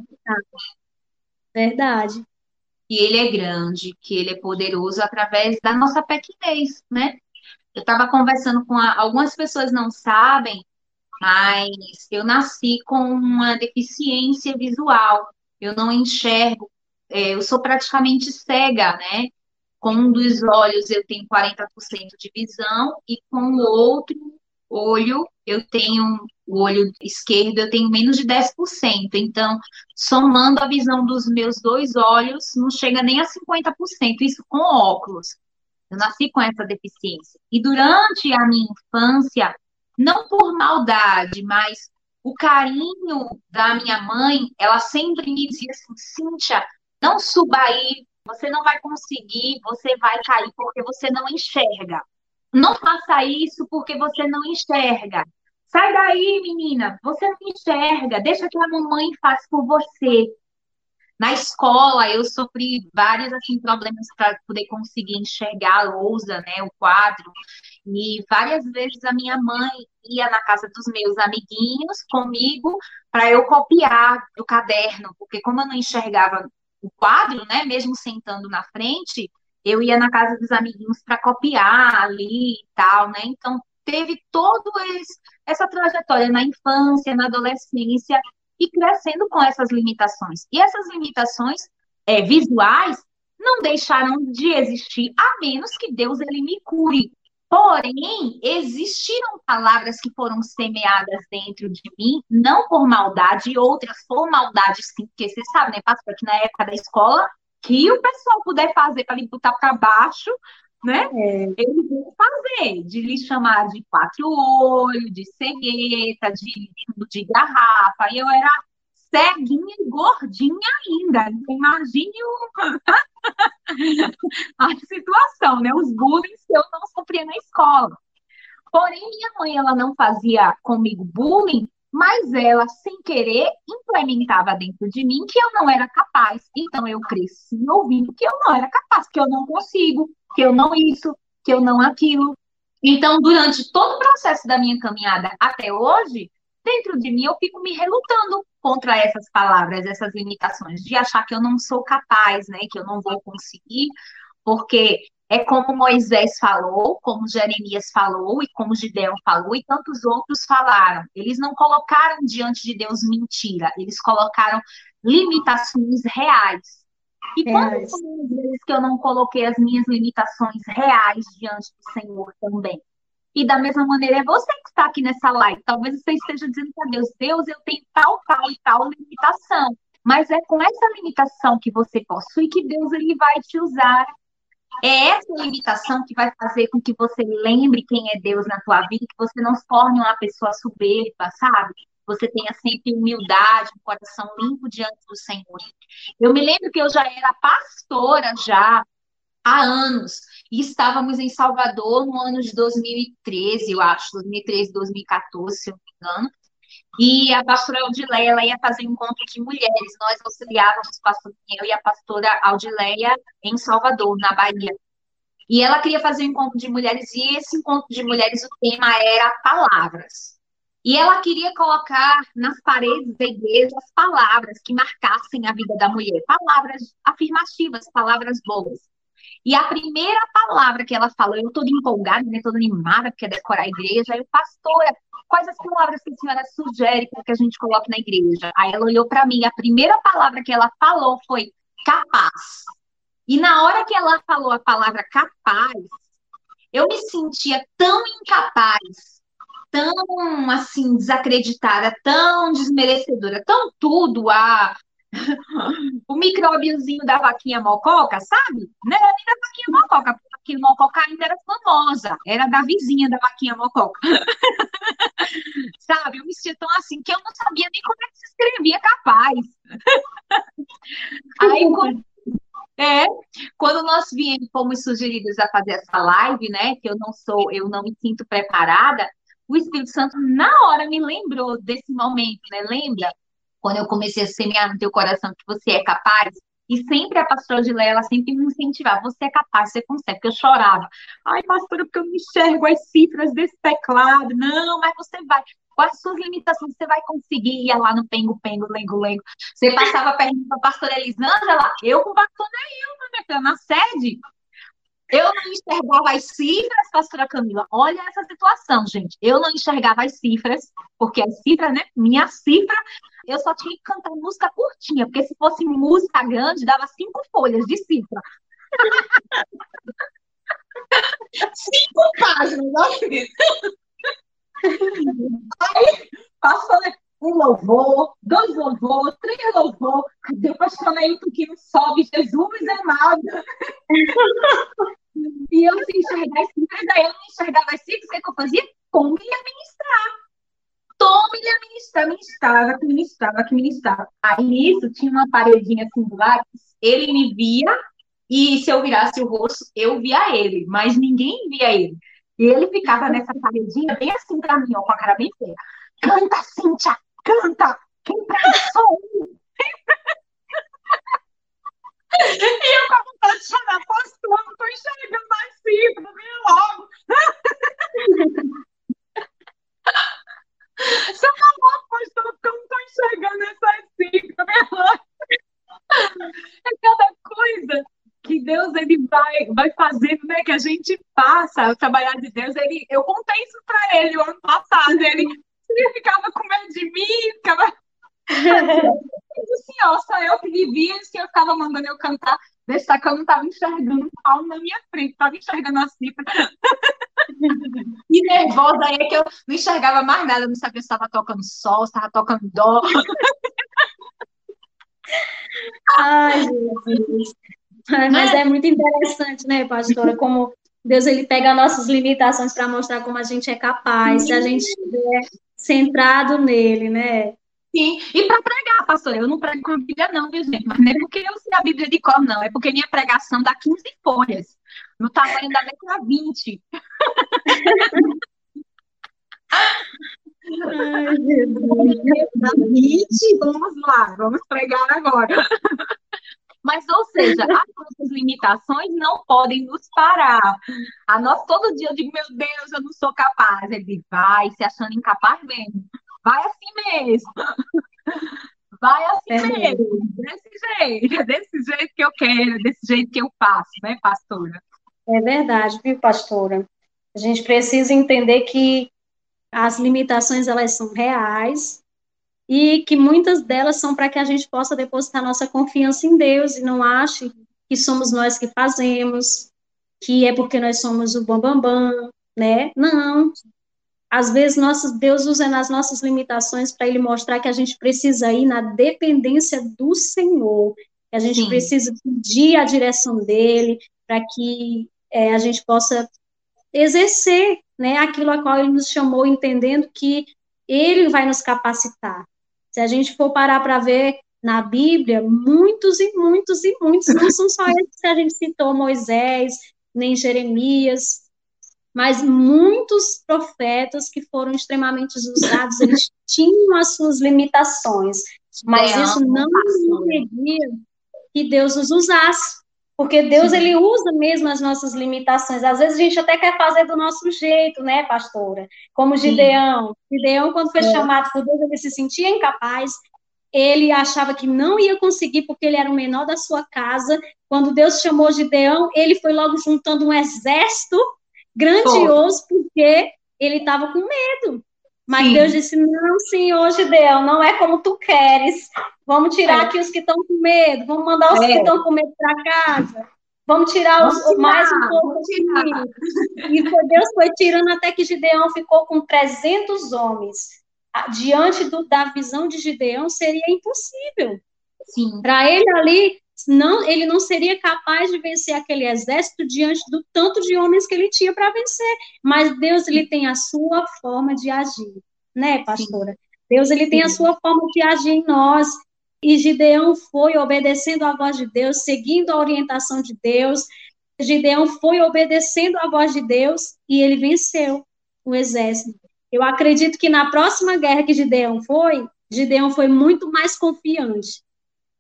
Verdade. Que ele é grande, que ele é poderoso através da nossa pequenez, né? Eu estava conversando com a, algumas pessoas não sabem, mas eu nasci com uma deficiência visual. Eu não enxergo, é, eu sou praticamente cega, né? Com um dos olhos eu tenho 40% de visão e com o outro olho, eu tenho o olho esquerdo, eu tenho menos de 10%. Então, somando a visão dos meus dois olhos, não chega nem a 50%, isso com óculos. Eu nasci com essa deficiência. E durante a minha infância, não por maldade, mas o carinho da minha mãe, ela sempre me dizia assim, Cíntia, não suba aí, você não vai conseguir, você vai cair porque você não enxerga. Não faça isso porque você não enxerga. Sai daí, menina, você não enxerga, deixa que a mamãe faz por você. Na escola, eu sofri vários assim, problemas para poder conseguir enxergar a lousa, né, o quadro. E várias vezes a minha mãe ia na casa dos meus amiguinhos comigo para eu copiar do caderno, porque como eu não enxergava o quadro, né, mesmo sentando na frente, eu ia na casa dos amiguinhos para copiar ali e tal, né? Então teve esse, essa trajetória na infância, na adolescência, e crescendo com essas limitações. E essas limitações é, visuais não deixaram de existir, a menos que Deus ele me cure. Porém, existiram palavras que foram semeadas dentro de mim, não por maldade, e outras por maldade, sim, porque você sabe, né, pastor, que na época da escola, que o pessoal puder fazer para me botar para baixo, né? É. Eles vão fazer, de lhe chamar de quatro olhos, de cegueta, de de garrafa. E eu era ceguinha e gordinha ainda. Então, imagine o... a situação, né? Os bullying que eu não sofria na escola. Porém, minha mãe, ela não fazia comigo bullying, mas ela, sem querer, implementava dentro de mim que eu não era capaz. Então, eu cresci ouvindo que eu não era capaz, que eu não consigo, que eu não isso, que eu não aquilo. Então, durante todo o processo da minha caminhada até hoje, dentro de mim eu fico me relutando contra essas palavras, essas limitações, de achar que eu não sou capaz, né, que eu não vou conseguir, porque é como Moisés falou, como Jeremias falou, e como Gideão falou, e tantos outros falaram. Eles não colocaram diante de Deus mentira, eles colocaram limitações reais. E quantas vezes que eu não coloquei as minhas limitações reais diante do Senhor também? E da mesma maneira, é você que está aqui nessa live. Talvez você esteja dizendo para Deus, Deus, eu tenho tal, tal e tal limitação. Mas é com essa limitação que você possui que Deus ele vai te usar. É essa limitação que vai fazer com que você lembre quem é Deus na tua vida, que você não se torne uma pessoa soberba, sabe? você tenha sempre humildade, um coração limpo diante do Senhor. Eu me lembro que eu já era pastora já há anos e estávamos em Salvador no ano de 2013, eu acho, 2013, 2014, se eu não me engano. E a pastora Aldileia, ela ia fazer um encontro de mulheres. Nós auxiliávamos, pastor eu e a pastora Aldileia, em Salvador, na Bahia. E ela queria fazer um encontro de mulheres, e esse encontro de mulheres, o tema era palavras. E ela queria colocar nas paredes da igreja as palavras que marcassem a vida da mulher, palavras afirmativas, palavras boas. E a primeira palavra que ela falou, eu toda empolgada, né, toda animada, porque é decorar a igreja, aí, pastora, quais as palavras que a senhora sugere para que a gente coloque na igreja? Aí ela olhou para mim, a primeira palavra que ela falou foi capaz. E na hora que ela falou a palavra capaz, eu me sentia tão incapaz tão assim desacreditada, tão desmerecedora, tão tudo a o micróbiozinho da vaquinha mococa, sabe? Não era nem da vaquinha mococa, porque a vaquinha mococa ainda era famosa, era da vizinha da vaquinha mococa. sabe? Eu me sentia tão assim que eu não sabia nem como é que se escrevia capaz. Aí, quando, é, quando nós viemos, fomos sugeridos a fazer essa live, né? Que eu não sou, eu não me sinto preparada, o Espírito Santo na hora me lembrou desse momento, né? Lembra? Quando eu comecei a semear no teu coração que você é capaz, e sempre a pastora de ela sempre me incentivava, você é capaz, você consegue, porque eu chorava. Ai, pastora, porque eu não enxergo as cifras desse teclado. Não, mas você vai. Com as suas limitações, você vai conseguir ir lá no pengo, pengo, lengo, lengo. Você passava perto para a pastora Elisângela, eu com o pastor Neil, na sede. Eu não enxergava as cifras, pastora Camila. Olha essa situação, gente. Eu não enxergava as cifras, porque as cifras, né? Minha cifra, eu só tinha que cantar música curtinha, porque se fosse música grande, dava cinco folhas de cifra. cinco páginas, Aí, passou um louvor, dois louvor, três louvor, o pastor Neilton que não sobe? Jesus amado. e eu sem enxergar esse mas aí eu não enxergava assim, o que, é que eu fazia? Como ia ministrar? Tome-lhe a ministrar, ministrava, que ministrava, que ministrava. Aí nisso tinha uma paredinha assim do lado, ele me via, e se eu virasse o rosto, eu via ele, mas ninguém via ele. E ele ficava nessa paredinha, bem assim pra mim, ó, com a cara bem feia. Canta, Cíntia, canta! Quem traz som? e eu a vontade de chorar, pastor, não tô enxergando mais cifra, vem logo. Você falou, pastor, porque eu não tô enxergando essa cifra, vem logo. É cada coisa que Deus ele vai, vai fazendo, né? Que a gente passa, o trabalhar de Deus. Ele, eu contei isso para ele o ano passado. Ele, ele ficava com medo de mim, ficava. assim, ó, só eu que vivia, que eu ficava mandando eu cantar, que eu não estava enxergando um palmo na minha frente, estava enxergando a cifra. E nervosa aí é que eu não enxergava mais nada, não sabia se estava tocando sol, se estava tocando dó. Ai, Jesus. Mas é muito interessante, né, pastora, como Deus ele pega nossas limitações para mostrar como a gente é capaz, se a gente estiver centrado nele, né? Sim, e para pregar, pastor, eu não prego com a Bíblia, não, viu, gente? Mas não é porque eu sei a Bíblia de cor, não. É porque minha pregação dá 15 folhas, no tamanho da letra 20. Ai, Jesus. 20, vamos lá, vamos pregar agora. Mas, ou seja, as nossas limitações não podem nos parar. A nós, todo dia, eu digo, meu Deus, eu não sou capaz. Ele vai se achando incapaz mesmo. Vai assim mesmo. Vai assim é mesmo. Desse jeito. Desse jeito que eu quero, desse jeito que eu faço, né, pastora? É verdade, viu, pastora? A gente precisa entender que as limitações, elas são reais, e que muitas delas são para que a gente possa depositar nossa confiança em Deus e não ache que somos nós que fazemos, que é porque nós somos o bambambam, bam, bam, né? Não. Às vezes nosso, Deus usa nas nossas limitações para ele mostrar que a gente precisa ir na dependência do Senhor, que a gente Sim. precisa pedir a direção dele para que é, a gente possa exercer né, aquilo a qual ele nos chamou, entendendo que ele vai nos capacitar. Se a gente for parar para ver na Bíblia, muitos e muitos e muitos, não são só esses que a gente citou, Moisés, nem Jeremias, mas muitos profetas que foram extremamente usados, eles tinham as suas limitações, mas é, isso não impedia que Deus os usasse, porque Deus, Sim. ele usa mesmo as nossas limitações, às vezes a gente até quer fazer do nosso jeito, né, pastora, como Gideão, Gideão, quando foi é. chamado por Deus, ele se sentia incapaz, ele achava que não ia conseguir porque ele era o menor da sua casa. Quando Deus chamou Gideão, ele foi logo juntando um exército grandioso porque ele estava com medo. Mas Sim. Deus disse: Não, Senhor Gideão, não é como tu queres. Vamos tirar é. aqui os que estão com medo, vamos mandar os é. que estão com medo para casa. Vamos tirar, os, tirar, mais um pouco de E foi, Deus foi tirando até que Gideão ficou com 300 homens. Diante do, da visão de Gideão, seria impossível. Para ele ali, não, ele não seria capaz de vencer aquele exército diante do tanto de homens que ele tinha para vencer. Mas Deus ele tem a sua forma de agir, né, pastora? Sim. Deus ele tem a sua forma de agir em nós. E Gideão foi obedecendo à voz de Deus, seguindo a orientação de Deus. Gideão foi obedecendo à voz de Deus e ele venceu o exército. Eu acredito que na próxima guerra que Gideão foi, Gideão foi muito mais confiante.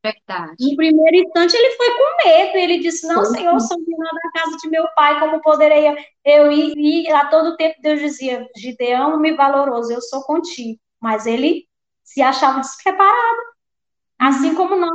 Verdade. No primeiro instante, ele foi com medo. Ele disse: Não. Senhor, sou menina da casa de meu pai, como poderei eu ir? E a todo tempo Deus dizia: Gideão, me valoroso, eu sou contigo. Mas ele se achava despreparado. Assim como nós,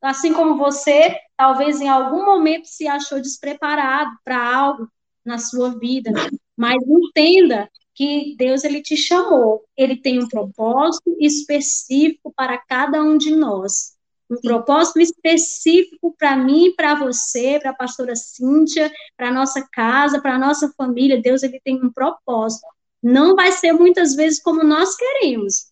assim como você, talvez em algum momento se achou despreparado para algo na sua vida. Mas entenda que Deus ele te chamou. Ele tem um propósito específico para cada um de nós. Um propósito específico para mim, para você, para a pastora Cíntia, para a nossa casa, para a nossa família. Deus ele tem um propósito. Não vai ser muitas vezes como nós queremos.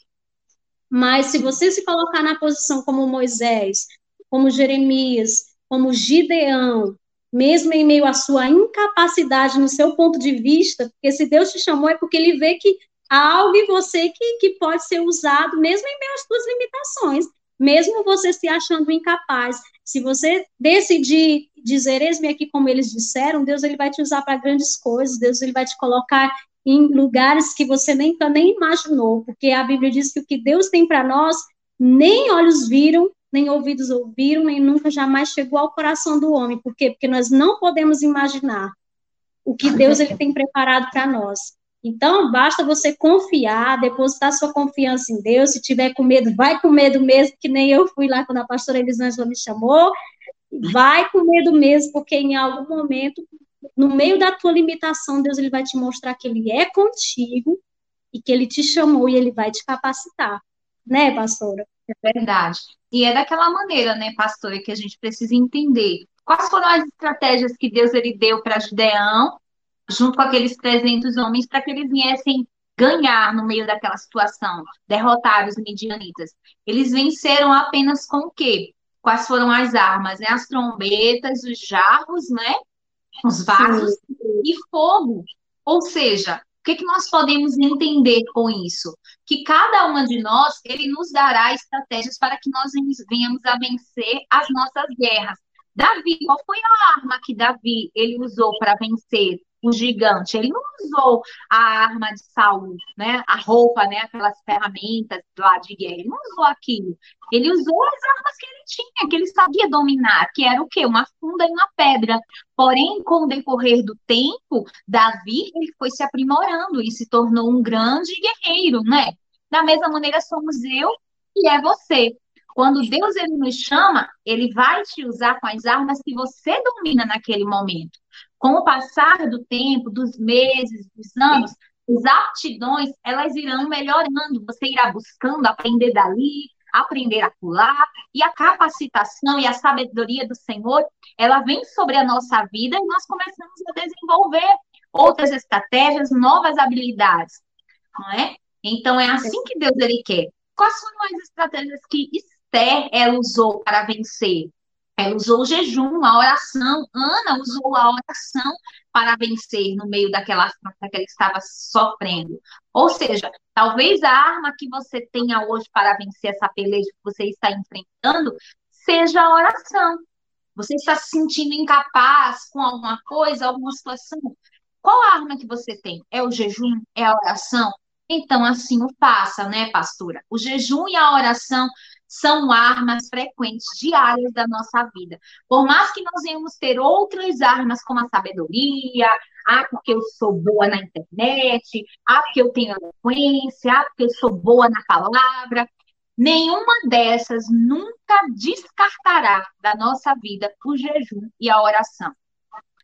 Mas se você se colocar na posição como Moisés, como Jeremias, como Gideão, mesmo em meio à sua incapacidade no seu ponto de vista, porque se Deus te chamou é porque ele vê que há algo em você que, que pode ser usado, mesmo em meio às suas limitações, mesmo você se achando incapaz. Se você decidir dizer, eis-me aqui como eles disseram, Deus ele vai te usar para grandes coisas, Deus ele vai te colocar em lugares que você nem, nem imaginou, porque a Bíblia diz que o que Deus tem para nós, nem olhos viram, nem ouvidos ouviram, nem nunca jamais chegou ao coração do homem. Por quê? Porque nós não podemos imaginar o que Deus ele tem preparado para nós. Então, basta você confiar, depositar sua confiança em Deus. Se tiver com medo, vai com medo mesmo, que nem eu fui lá quando a pastora Elisângela me chamou. Vai com medo mesmo, porque em algum momento, no meio da tua limitação, Deus ele vai te mostrar que ele é contigo e que ele te chamou e ele vai te capacitar. Né, pastora? É verdade. E é daquela maneira, né, pastora, que a gente precisa entender quais foram as estratégias que Deus ele deu para Gideão, junto com aqueles 300 homens, para que eles viessem ganhar no meio daquela situação, derrotar os midianitas. Eles venceram apenas com o quê? Quais foram as armas? Né? As trombetas, os jarros, né? Os vasos Sim. e fogo. Ou seja, o que, que nós podemos entender com isso? Que cada uma de nós, ele nos dará estratégias para que nós venhamos a vencer as nossas guerras. Davi, qual foi a arma que Davi ele usou para vencer o gigante? Ele não usou a arma de Saul, né? A roupa, né? Aquelas ferramentas lá de guerra. Ele não usou aquilo. Ele usou as armas que ele tinha, que ele sabia dominar, que era o quê? Uma funda e uma pedra. Porém, com o decorrer do tempo, Davi ele foi se aprimorando e se tornou um grande guerreiro, né? Da mesma maneira somos eu e é você. Quando Deus ele nos chama, ele vai te usar com as armas que você domina naquele momento. Com o passar do tempo, dos meses, dos anos, as aptidões, elas irão melhorando. Você irá buscando aprender dali, aprender a pular, e a capacitação e a sabedoria do Senhor, ela vem sobre a nossa vida e nós começamos a desenvolver outras estratégias, novas habilidades, não é? Então é assim que Deus ele quer. Quais foram as estratégias que Esther ela usou para vencer? Ela usou o jejum, a oração. Ana usou a oração para vencer no meio daquela afronta que ela estava sofrendo. Ou seja, talvez a arma que você tenha hoje para vencer essa peleja que você está enfrentando seja a oração. Você está se sentindo incapaz com alguma coisa, alguma situação. Qual a arma que você tem? É o jejum? É a oração? Então, assim o faça, né, pastora? O jejum e a oração são armas frequentes, diárias da nossa vida. Por mais que nós venhamos ter outras armas, como a sabedoria, ah, porque eu sou boa na internet, ah, porque eu tenho eloquência, ah, porque eu sou boa na palavra, nenhuma dessas nunca descartará da nossa vida o jejum e a oração.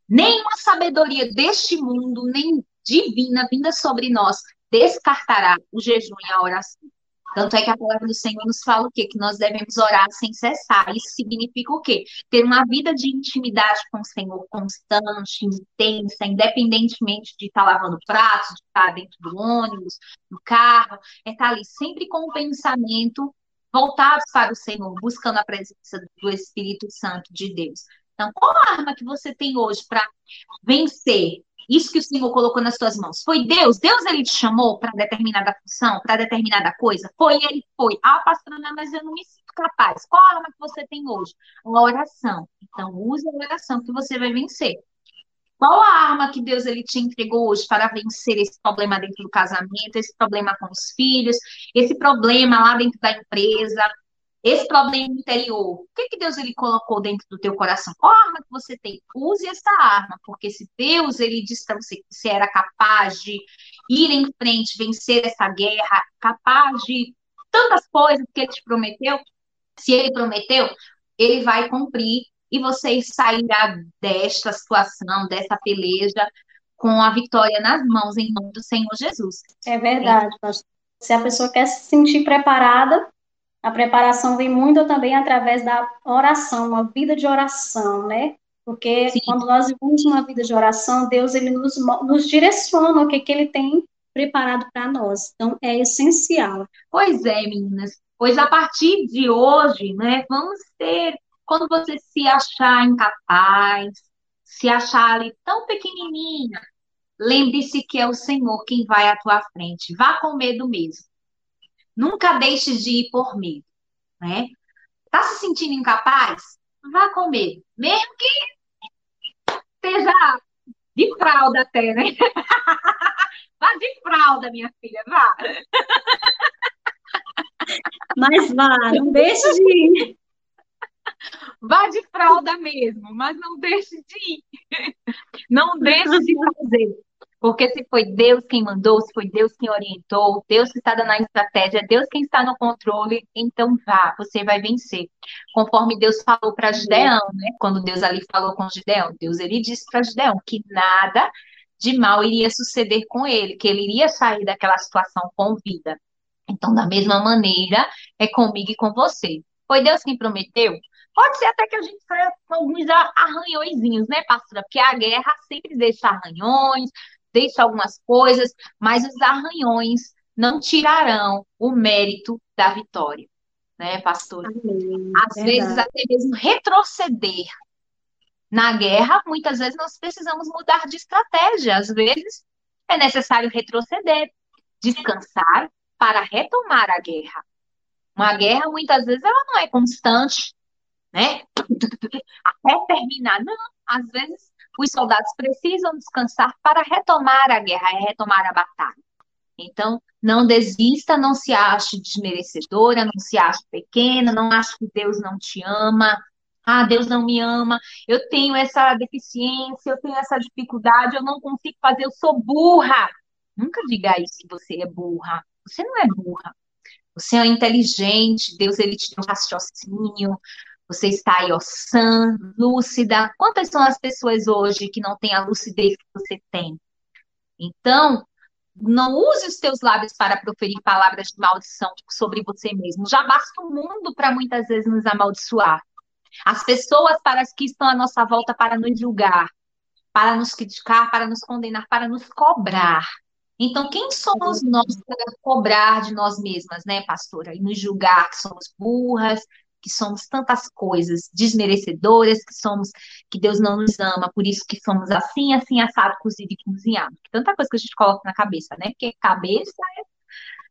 Nenhuma sabedoria deste mundo, nem divina vinda sobre nós, descartará o jejum e a oração. Tanto é que a palavra do Senhor nos fala o quê? Que nós devemos orar sem cessar. Isso significa o quê? Ter uma vida de intimidade com o Senhor constante, intensa, independentemente de estar lavando pratos, de estar dentro do ônibus, no carro, é estar ali sempre com o pensamento voltados para o Senhor, buscando a presença do Espírito Santo de Deus. Então, qual a arma que você tem hoje para vencer isso que o Senhor colocou nas tuas mãos. Foi Deus? Deus ele te chamou para determinada função, para determinada coisa? Foi ele? Foi. Ah, pastora, mas eu não me sinto capaz. Qual a arma que você tem hoje? A oração. Então, use a oração que você vai vencer. Qual a arma que Deus ele te entregou hoje para vencer esse problema dentro do casamento, esse problema com os filhos, esse problema lá dentro da empresa, esse problema interior, o que, que Deus ele colocou dentro do teu coração? Qual arma que você tem? Use essa arma, porque se Deus ele disse para você que você era capaz de ir em frente, vencer essa guerra, capaz de tantas coisas que ele te prometeu, se ele prometeu, ele vai cumprir e você sairá desta situação, dessa peleja, com a vitória nas mãos, em nome do Senhor Jesus. É verdade, pastor. Se a pessoa quer se sentir preparada, a preparação vem muito também através da oração, uma vida de oração, né? Porque Sim. quando nós vivemos uma vida de oração, Deus ele nos, nos direciona o que, que ele tem preparado para nós. Então, é essencial. Pois é, meninas. Pois a partir de hoje, né, vamos ter, quando você se achar incapaz, se achar ali tão pequenininha, lembre-se que é o Senhor quem vai à tua frente. Vá com medo mesmo. Nunca deixe de ir por medo, né? Tá se sentindo incapaz? Vá com medo. Mesmo que esteja de fralda até, né? Vá de fralda, minha filha, vá. Mas vá, não deixe de ir. Vá de fralda mesmo, mas não deixe de ir. Não deixe de fazer. Porque se foi Deus quem mandou, se foi Deus quem orientou, Deus que está dando a estratégia, Deus quem está no controle, então vá, você vai vencer. Conforme Deus falou para Gideão, né? Quando Deus ali falou com Gideão, Deus ele disse para Gideão que nada de mal iria suceder com ele, que ele iria sair daquela situação com vida. Então, da mesma maneira, é comigo e com você. Foi Deus quem prometeu? Pode ser até que a gente saia com alguns arranhõezinhos, né, pastora? Porque a guerra sempre deixa arranhões, deixa algumas coisas, mas os arranhões não tirarão o mérito da vitória, né, pastora? Amém. Às Verdade. vezes até mesmo retroceder na guerra, muitas vezes nós precisamos mudar de estratégia. Às vezes é necessário retroceder, descansar para retomar a guerra. Uma guerra, muitas vezes, ela não é constante, né? Até terminar. Não, às vezes os soldados precisam descansar para retomar a guerra, é retomar a batalha. Então, não desista, não se ache desmerecedora, não se ache pequena, não ache que Deus não te ama. Ah, Deus não me ama, eu tenho essa deficiência, eu tenho essa dificuldade, eu não consigo fazer, eu sou burra. Nunca diga isso que você é burra. Você não é burra. Você é inteligente, Deus ele te deu raciocínio, você está aí, ó, sã, lúcida. Quantas são as pessoas hoje que não têm a lucidez que você tem? Então, não use os teus lábios para proferir palavras de maldição sobre você mesmo. Já basta o mundo para muitas vezes nos amaldiçoar. As pessoas para as que estão à nossa volta para nos julgar, para nos criticar, para nos condenar, para nos cobrar. Então, quem somos nós para cobrar de nós mesmas, né, pastora? E nos julgar que somos burras, que somos tantas coisas, desmerecedoras, que somos, que Deus não nos ama, por isso que somos assim, assim, assado, cozido e cozinhado. Tanta coisa que a gente coloca na cabeça, né? Porque cabeça é.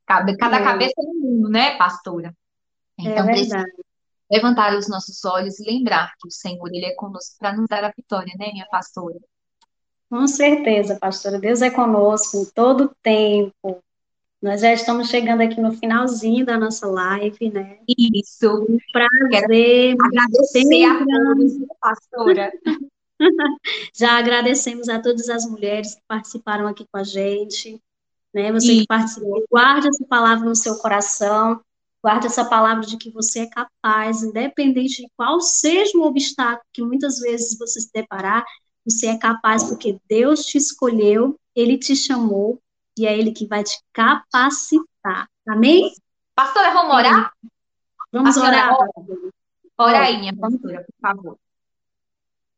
Cada é. cabeça é um mundo, né, pastora? É então, é verdade. levantar os nossos olhos e lembrar que o Senhor, Ele é conosco para nos dar a vitória, né, minha pastora? Com certeza, pastora. Deus é conosco em todo tempo. Nós já estamos chegando aqui no finalzinho da nossa live, né? Isso. Prazer. agradecer a todos, pastora. já agradecemos a todas as mulheres que participaram aqui com a gente. Né? Você Isso. que participou, guarde essa palavra no seu coração. Guarde essa palavra de que você é capaz, independente de qual seja o obstáculo que muitas vezes você se deparar, você é capaz porque Deus te escolheu, Ele te chamou e é Ele que vai te capacitar. Amém? Pastora, vamos orar? Vamos pastora, orar. Ora aí, minha pastora, por favor.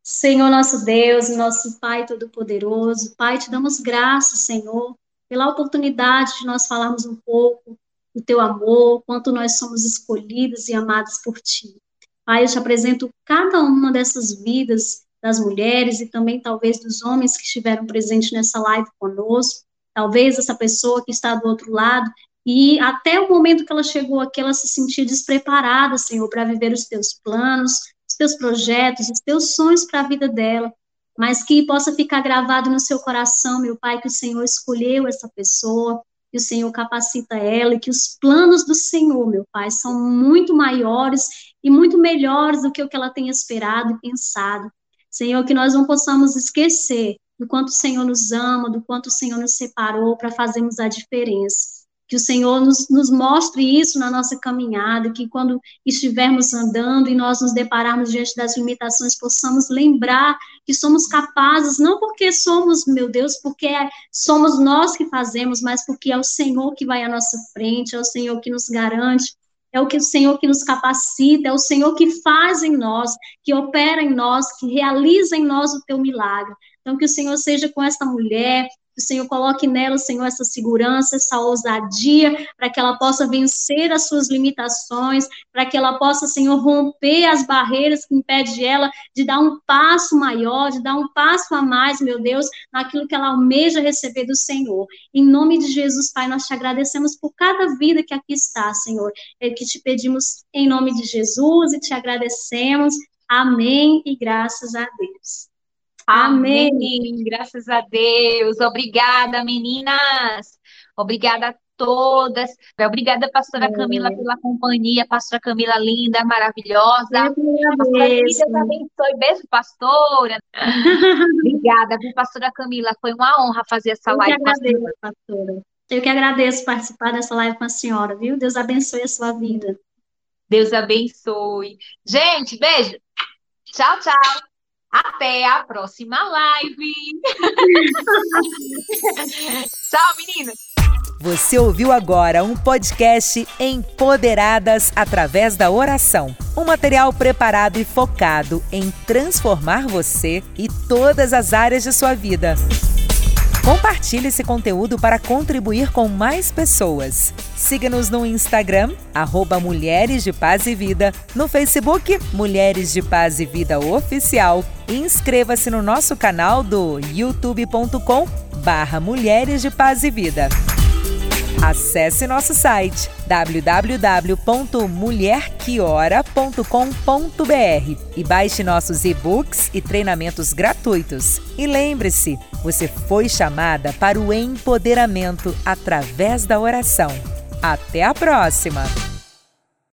Senhor nosso Deus, nosso Pai Todo-Poderoso, Pai, te damos graças, Senhor, pela oportunidade de nós falarmos um pouco do teu amor, quanto nós somos escolhidos e amados por ti. Pai, eu te apresento cada uma dessas vidas das mulheres e também talvez dos homens que estiveram presentes nessa live conosco, talvez essa pessoa que está do outro lado, e até o momento que ela chegou aqui, ela se sentia despreparada, Senhor, para viver os teus planos, os teus projetos, os teus sonhos para a vida dela, mas que possa ficar gravado no seu coração, meu Pai, que o Senhor escolheu essa pessoa, que o Senhor capacita ela e que os planos do Senhor, meu Pai, são muito maiores e muito melhores do que o que ela tem esperado e pensado. Senhor, que nós não possamos esquecer do quanto o Senhor nos ama, do quanto o Senhor nos separou para fazermos a diferença. Que o Senhor nos, nos mostre isso na nossa caminhada, que quando estivermos andando e nós nos depararmos diante das limitações, possamos lembrar que somos capazes, não porque somos, meu Deus, porque somos nós que fazemos, mas porque é o Senhor que vai à nossa frente, é o Senhor que nos garante, é o que o Senhor que nos capacita, é o Senhor que faz em nós, que opera em nós, que realiza em nós o teu milagre. Então, que o Senhor seja com esta mulher, Que o Senhor coloque nela, Senhor, essa segurança, essa ousadia, para que ela possa vencer as suas limitações, para que ela possa, Senhor, romper as barreiras que impedem ela de dar um passo maior, de dar um passo a mais, meu Deus, naquilo que ela almeja receber do Senhor. Em nome de Jesus, Pai, nós te agradecemos por cada vida que aqui está, Senhor. É que te pedimos em nome de Jesus e te agradecemos. Amém e graças a Deus. Amém. Amém. Graças a Deus. Obrigada, meninas. Obrigada a todas. Obrigada, pastora Camila, pela companhia. Pastora Camila, linda, maravilhosa. Pastora Deus abençoe. Beijo, pastora. Obrigada, viu, pastora Camila. Foi uma honra fazer essa Eu live que agradeço, com a pastora. Eu que agradeço participar dessa live com a senhora, viu? Deus abençoe a sua vida. Deus abençoe. Gente, beijo. Tchau, tchau. Até a próxima live. tchau, meninas. Você ouviu agora um podcast Empoderadas através da oração. Um material preparado e focado em transformar você e todas as áreas de sua vida. Compartilhe esse conteúdo para contribuir com mais pessoas. Siga-nos no Instagram, arroba Mulheres de Paz e Vida, no Facebook Mulheres de Paz e Vida Oficial e inscreva-se no nosso canal do youtube.com barra Mulheres de Paz e Vida. Acesse nosso site www.mulherquiora.com.br e baixe nossos e-books e treinamentos gratuitos. E lembre-se, você foi chamada para o empoderamento através da oração. Até a próxima!